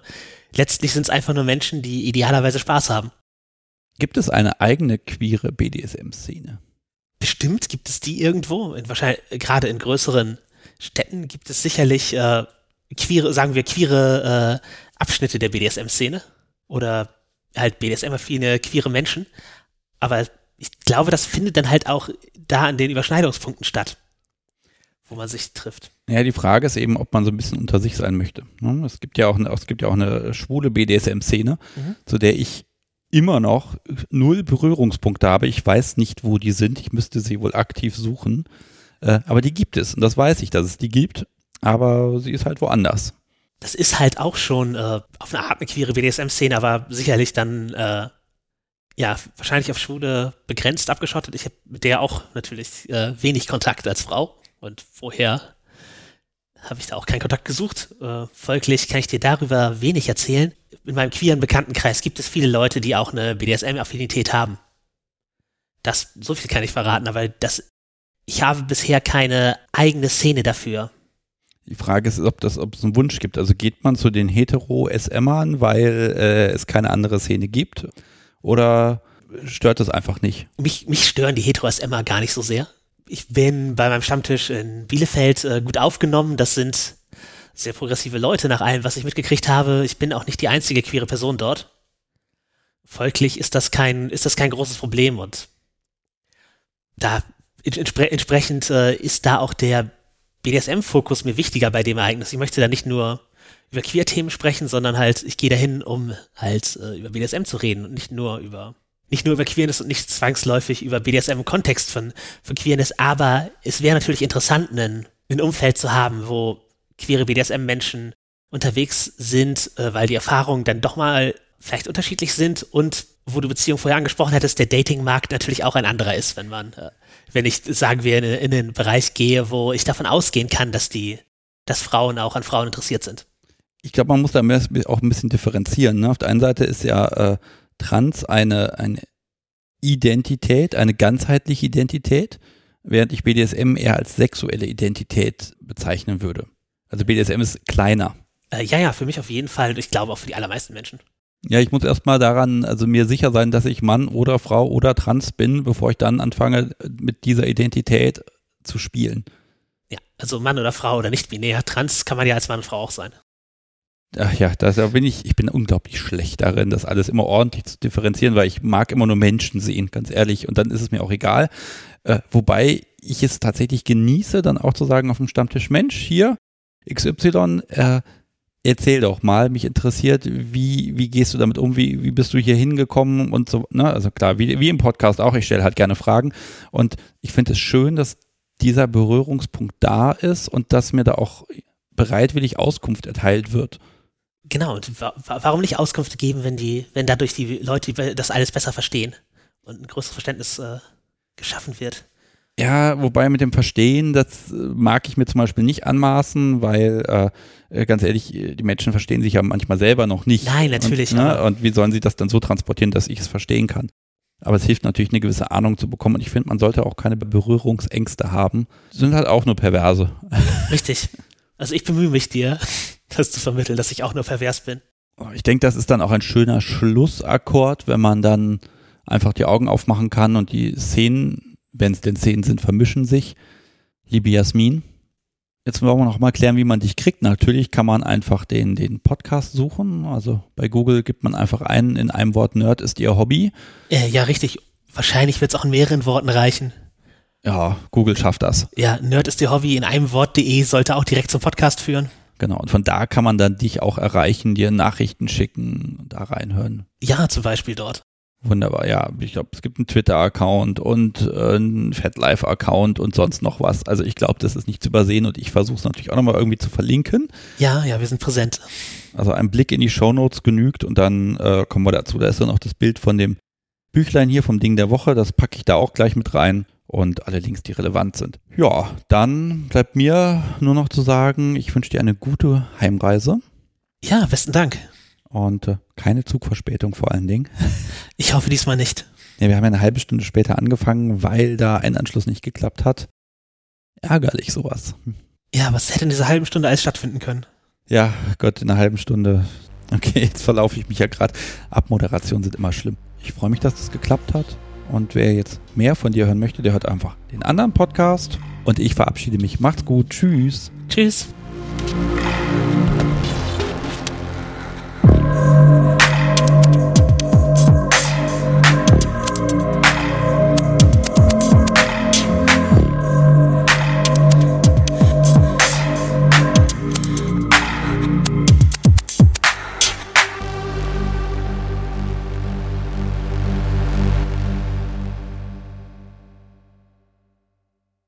S2: letztlich sind es einfach nur Menschen, die idealerweise Spaß haben.
S1: Gibt es eine eigene queere BDSM-Szene?
S2: Bestimmt gibt es die irgendwo, in, wahrscheinlich gerade in größeren Städten gibt es sicherlich äh, queere, sagen wir queere äh, Abschnitte der BDSM-Szene oder halt BDSM-affine queere Menschen. Aber ich glaube, das findet dann halt auch da an den Überschneidungspunkten statt, wo man sich trifft.
S1: Ja, die Frage ist eben, ob man so ein bisschen unter sich sein möchte. ne? Es gibt ja auch eine, es gibt ja auch eine schwule BDSM-Szene,
S2: Mhm.
S1: zu der ich immer noch null Berührungspunkte habe. Ich weiß nicht, wo die sind. Ich müsste sie wohl aktiv suchen. Äh, aber die gibt es. Und das weiß ich, dass es die gibt. Aber sie ist halt woanders.
S2: Das ist halt auch schon äh, auf eine Art eine queere BDSM-Szene, aber sicherlich dann äh, ja wahrscheinlich auf Schwule begrenzt abgeschottet. Ich habe mit der auch natürlich äh, wenig Kontakt als Frau und vorher habe ich da auch keinen Kontakt gesucht. Äh, folglich kann ich dir darüber wenig erzählen. In meinem queeren Bekanntenkreis gibt es viele Leute, die auch eine BDSM-Affinität haben. Das, so viel kann ich verraten, aber das, ich habe bisher keine eigene Szene dafür.
S1: Die Frage ist, ob das, ob es einen Wunsch gibt. Also geht man zu den Hetero-SMern, weil äh, es keine andere Szene gibt? Oder stört das einfach nicht?
S2: mich, mich stören die Hetero-SMer gar nicht so sehr. Ich bin bei meinem Stammtisch in Bielefeld äh, gut aufgenommen. Das sind sehr progressive Leute nach allem, was ich mitgekriegt habe. Ich bin auch nicht die einzige queere Person dort. Folglich ist das kein, ist das kein großes Problem und da entspre entsprechend äh, ist da auch der BDSM-Fokus mir wichtiger bei dem Ereignis. Ich möchte da nicht nur über Queer-Themen sprechen, sondern halt, ich gehe dahin, um halt äh, über BDSM zu reden und nicht nur über nicht nur über Queerness und nicht zwangsläufig über BDSM im Kontext von, von Queerness, aber es wäre natürlich interessant, ein, ein Umfeld zu haben, wo queere BDSM-Menschen unterwegs sind, äh, weil die Erfahrung dann doch mal vielleicht unterschiedlich sind und wo du Beziehung vorher angesprochen hattest, der Datingmarkt natürlich auch ein anderer ist, wenn man, äh, wenn ich, sagen wir, in, in den Bereich gehe, wo ich davon ausgehen kann, dass die, dass Frauen auch an Frauen interessiert sind.
S1: Ich glaube, man muss da auch ein bisschen differenzieren. Ne? Auf der einen Seite ist ja äh, Trans eine, eine Identität, eine ganzheitliche Identität, während ich BDSM eher als sexuelle Identität bezeichnen würde. Also BDSM ist kleiner.
S2: Äh, ja, ja, für mich auf jeden Fall. Ich glaube auch für die allermeisten Menschen.
S1: Ja, ich muss erstmal daran, also mir sicher sein, dass ich Mann oder Frau oder trans bin, bevor ich dann anfange, mit dieser Identität zu spielen.
S2: Ja, also Mann oder Frau oder nicht binär. Trans kann man ja als Mann und Frau auch sein.
S1: Ach ja, da bin ich, ich bin unglaublich schlecht darin, das alles immer ordentlich zu differenzieren, weil ich mag immer nur Menschen sehen, ganz ehrlich. Und dann ist es mir auch egal. Äh, wobei ich es tatsächlich genieße, dann auch zu sagen auf dem Stammtisch, Mensch, hier, XY, äh, erzähl doch mal, mich interessiert, wie, wie gehst du damit um, wie, wie bist du hier hingekommen und so, ne? Also klar, wie, wie im Podcast auch, ich stelle halt gerne Fragen und ich finde es schön, dass dieser Berührungspunkt da ist und dass mir da auch bereitwillig Auskunft erteilt wird.
S2: Genau, und wa warum nicht Auskunft geben, wenn die, wenn dadurch die Leute das alles besser verstehen und ein größeres Verständnis äh, geschaffen wird?
S1: Ja, wobei mit dem Verstehen, das äh, mag ich mir zum Beispiel nicht anmaßen, weil äh, ganz ehrlich, die Menschen verstehen sich ja manchmal selber noch nicht.
S2: Nein, natürlich.
S1: Und, ne, und wie sollen sie das dann so transportieren, dass ich es verstehen kann? Aber es hilft natürlich, eine gewisse Ahnung zu bekommen. Und ich finde, man sollte auch keine Berührungsängste haben. Sind halt auch nur Perverse.
S2: Richtig. Also ich bemühe mich dir, das zu vermitteln, dass ich auch nur pervers bin.
S1: Ich denke, das ist dann auch ein schöner Schlussakkord, wenn man dann einfach die Augen aufmachen kann und die Szenen wenn es denn Szenen sind, vermischen sich. Liebe Jasmin, jetzt wollen wir noch mal klären, wie man dich kriegt. Natürlich kann man einfach den, den Podcast suchen. Also bei Google gibt man einfach ein, in einem Wort Nerd ist ihr Hobby.
S2: Äh, ja, richtig. Wahrscheinlich wird es auch in mehreren Worten reichen.
S1: Ja, Google schafft das.
S2: Ja, Nerd ist ihr Hobby in einem Wort.de sollte auch direkt zum Podcast führen.
S1: Genau, und von da kann man dann dich auch erreichen, dir Nachrichten schicken, und da reinhören.
S2: Ja, zum Beispiel dort.
S1: Wunderbar, ja. Ich glaube, es gibt einen Twitter-Account und äh, einen FatLife-Account und sonst noch was. Also ich glaube, das ist nicht zu übersehen und ich versuche es natürlich auch nochmal irgendwie zu verlinken.
S2: Ja, ja, wir sind präsent.
S1: Also ein Blick in die Shownotes genügt und dann äh, kommen wir dazu. Da ist dann auch das Bild von dem Büchlein hier vom Ding der Woche. Das packe ich da auch gleich mit rein und alle Links, die relevant sind. Ja, dann bleibt mir nur noch zu sagen, ich wünsche dir eine gute Heimreise.
S2: Ja, besten Dank.
S1: Und äh, keine Zugverspätung vor allen Dingen.
S2: Ich hoffe diesmal nicht.
S1: Ja, wir haben ja eine halbe Stunde später angefangen, weil da ein Anschluss nicht geklappt hat. Ärgerlich sowas.
S2: Ja, was hätte in dieser halben Stunde alles stattfinden können?
S1: Ja, Gott, in einer halben Stunde. Okay, jetzt verlaufe ich mich ja gerade. Abmoderationen sind immer schlimm. Ich freue mich, dass das geklappt hat. Und wer jetzt mehr von dir hören möchte, der hört einfach den anderen Podcast. Und ich verabschiede mich. Macht's gut. Tschüss.
S2: Tschüss.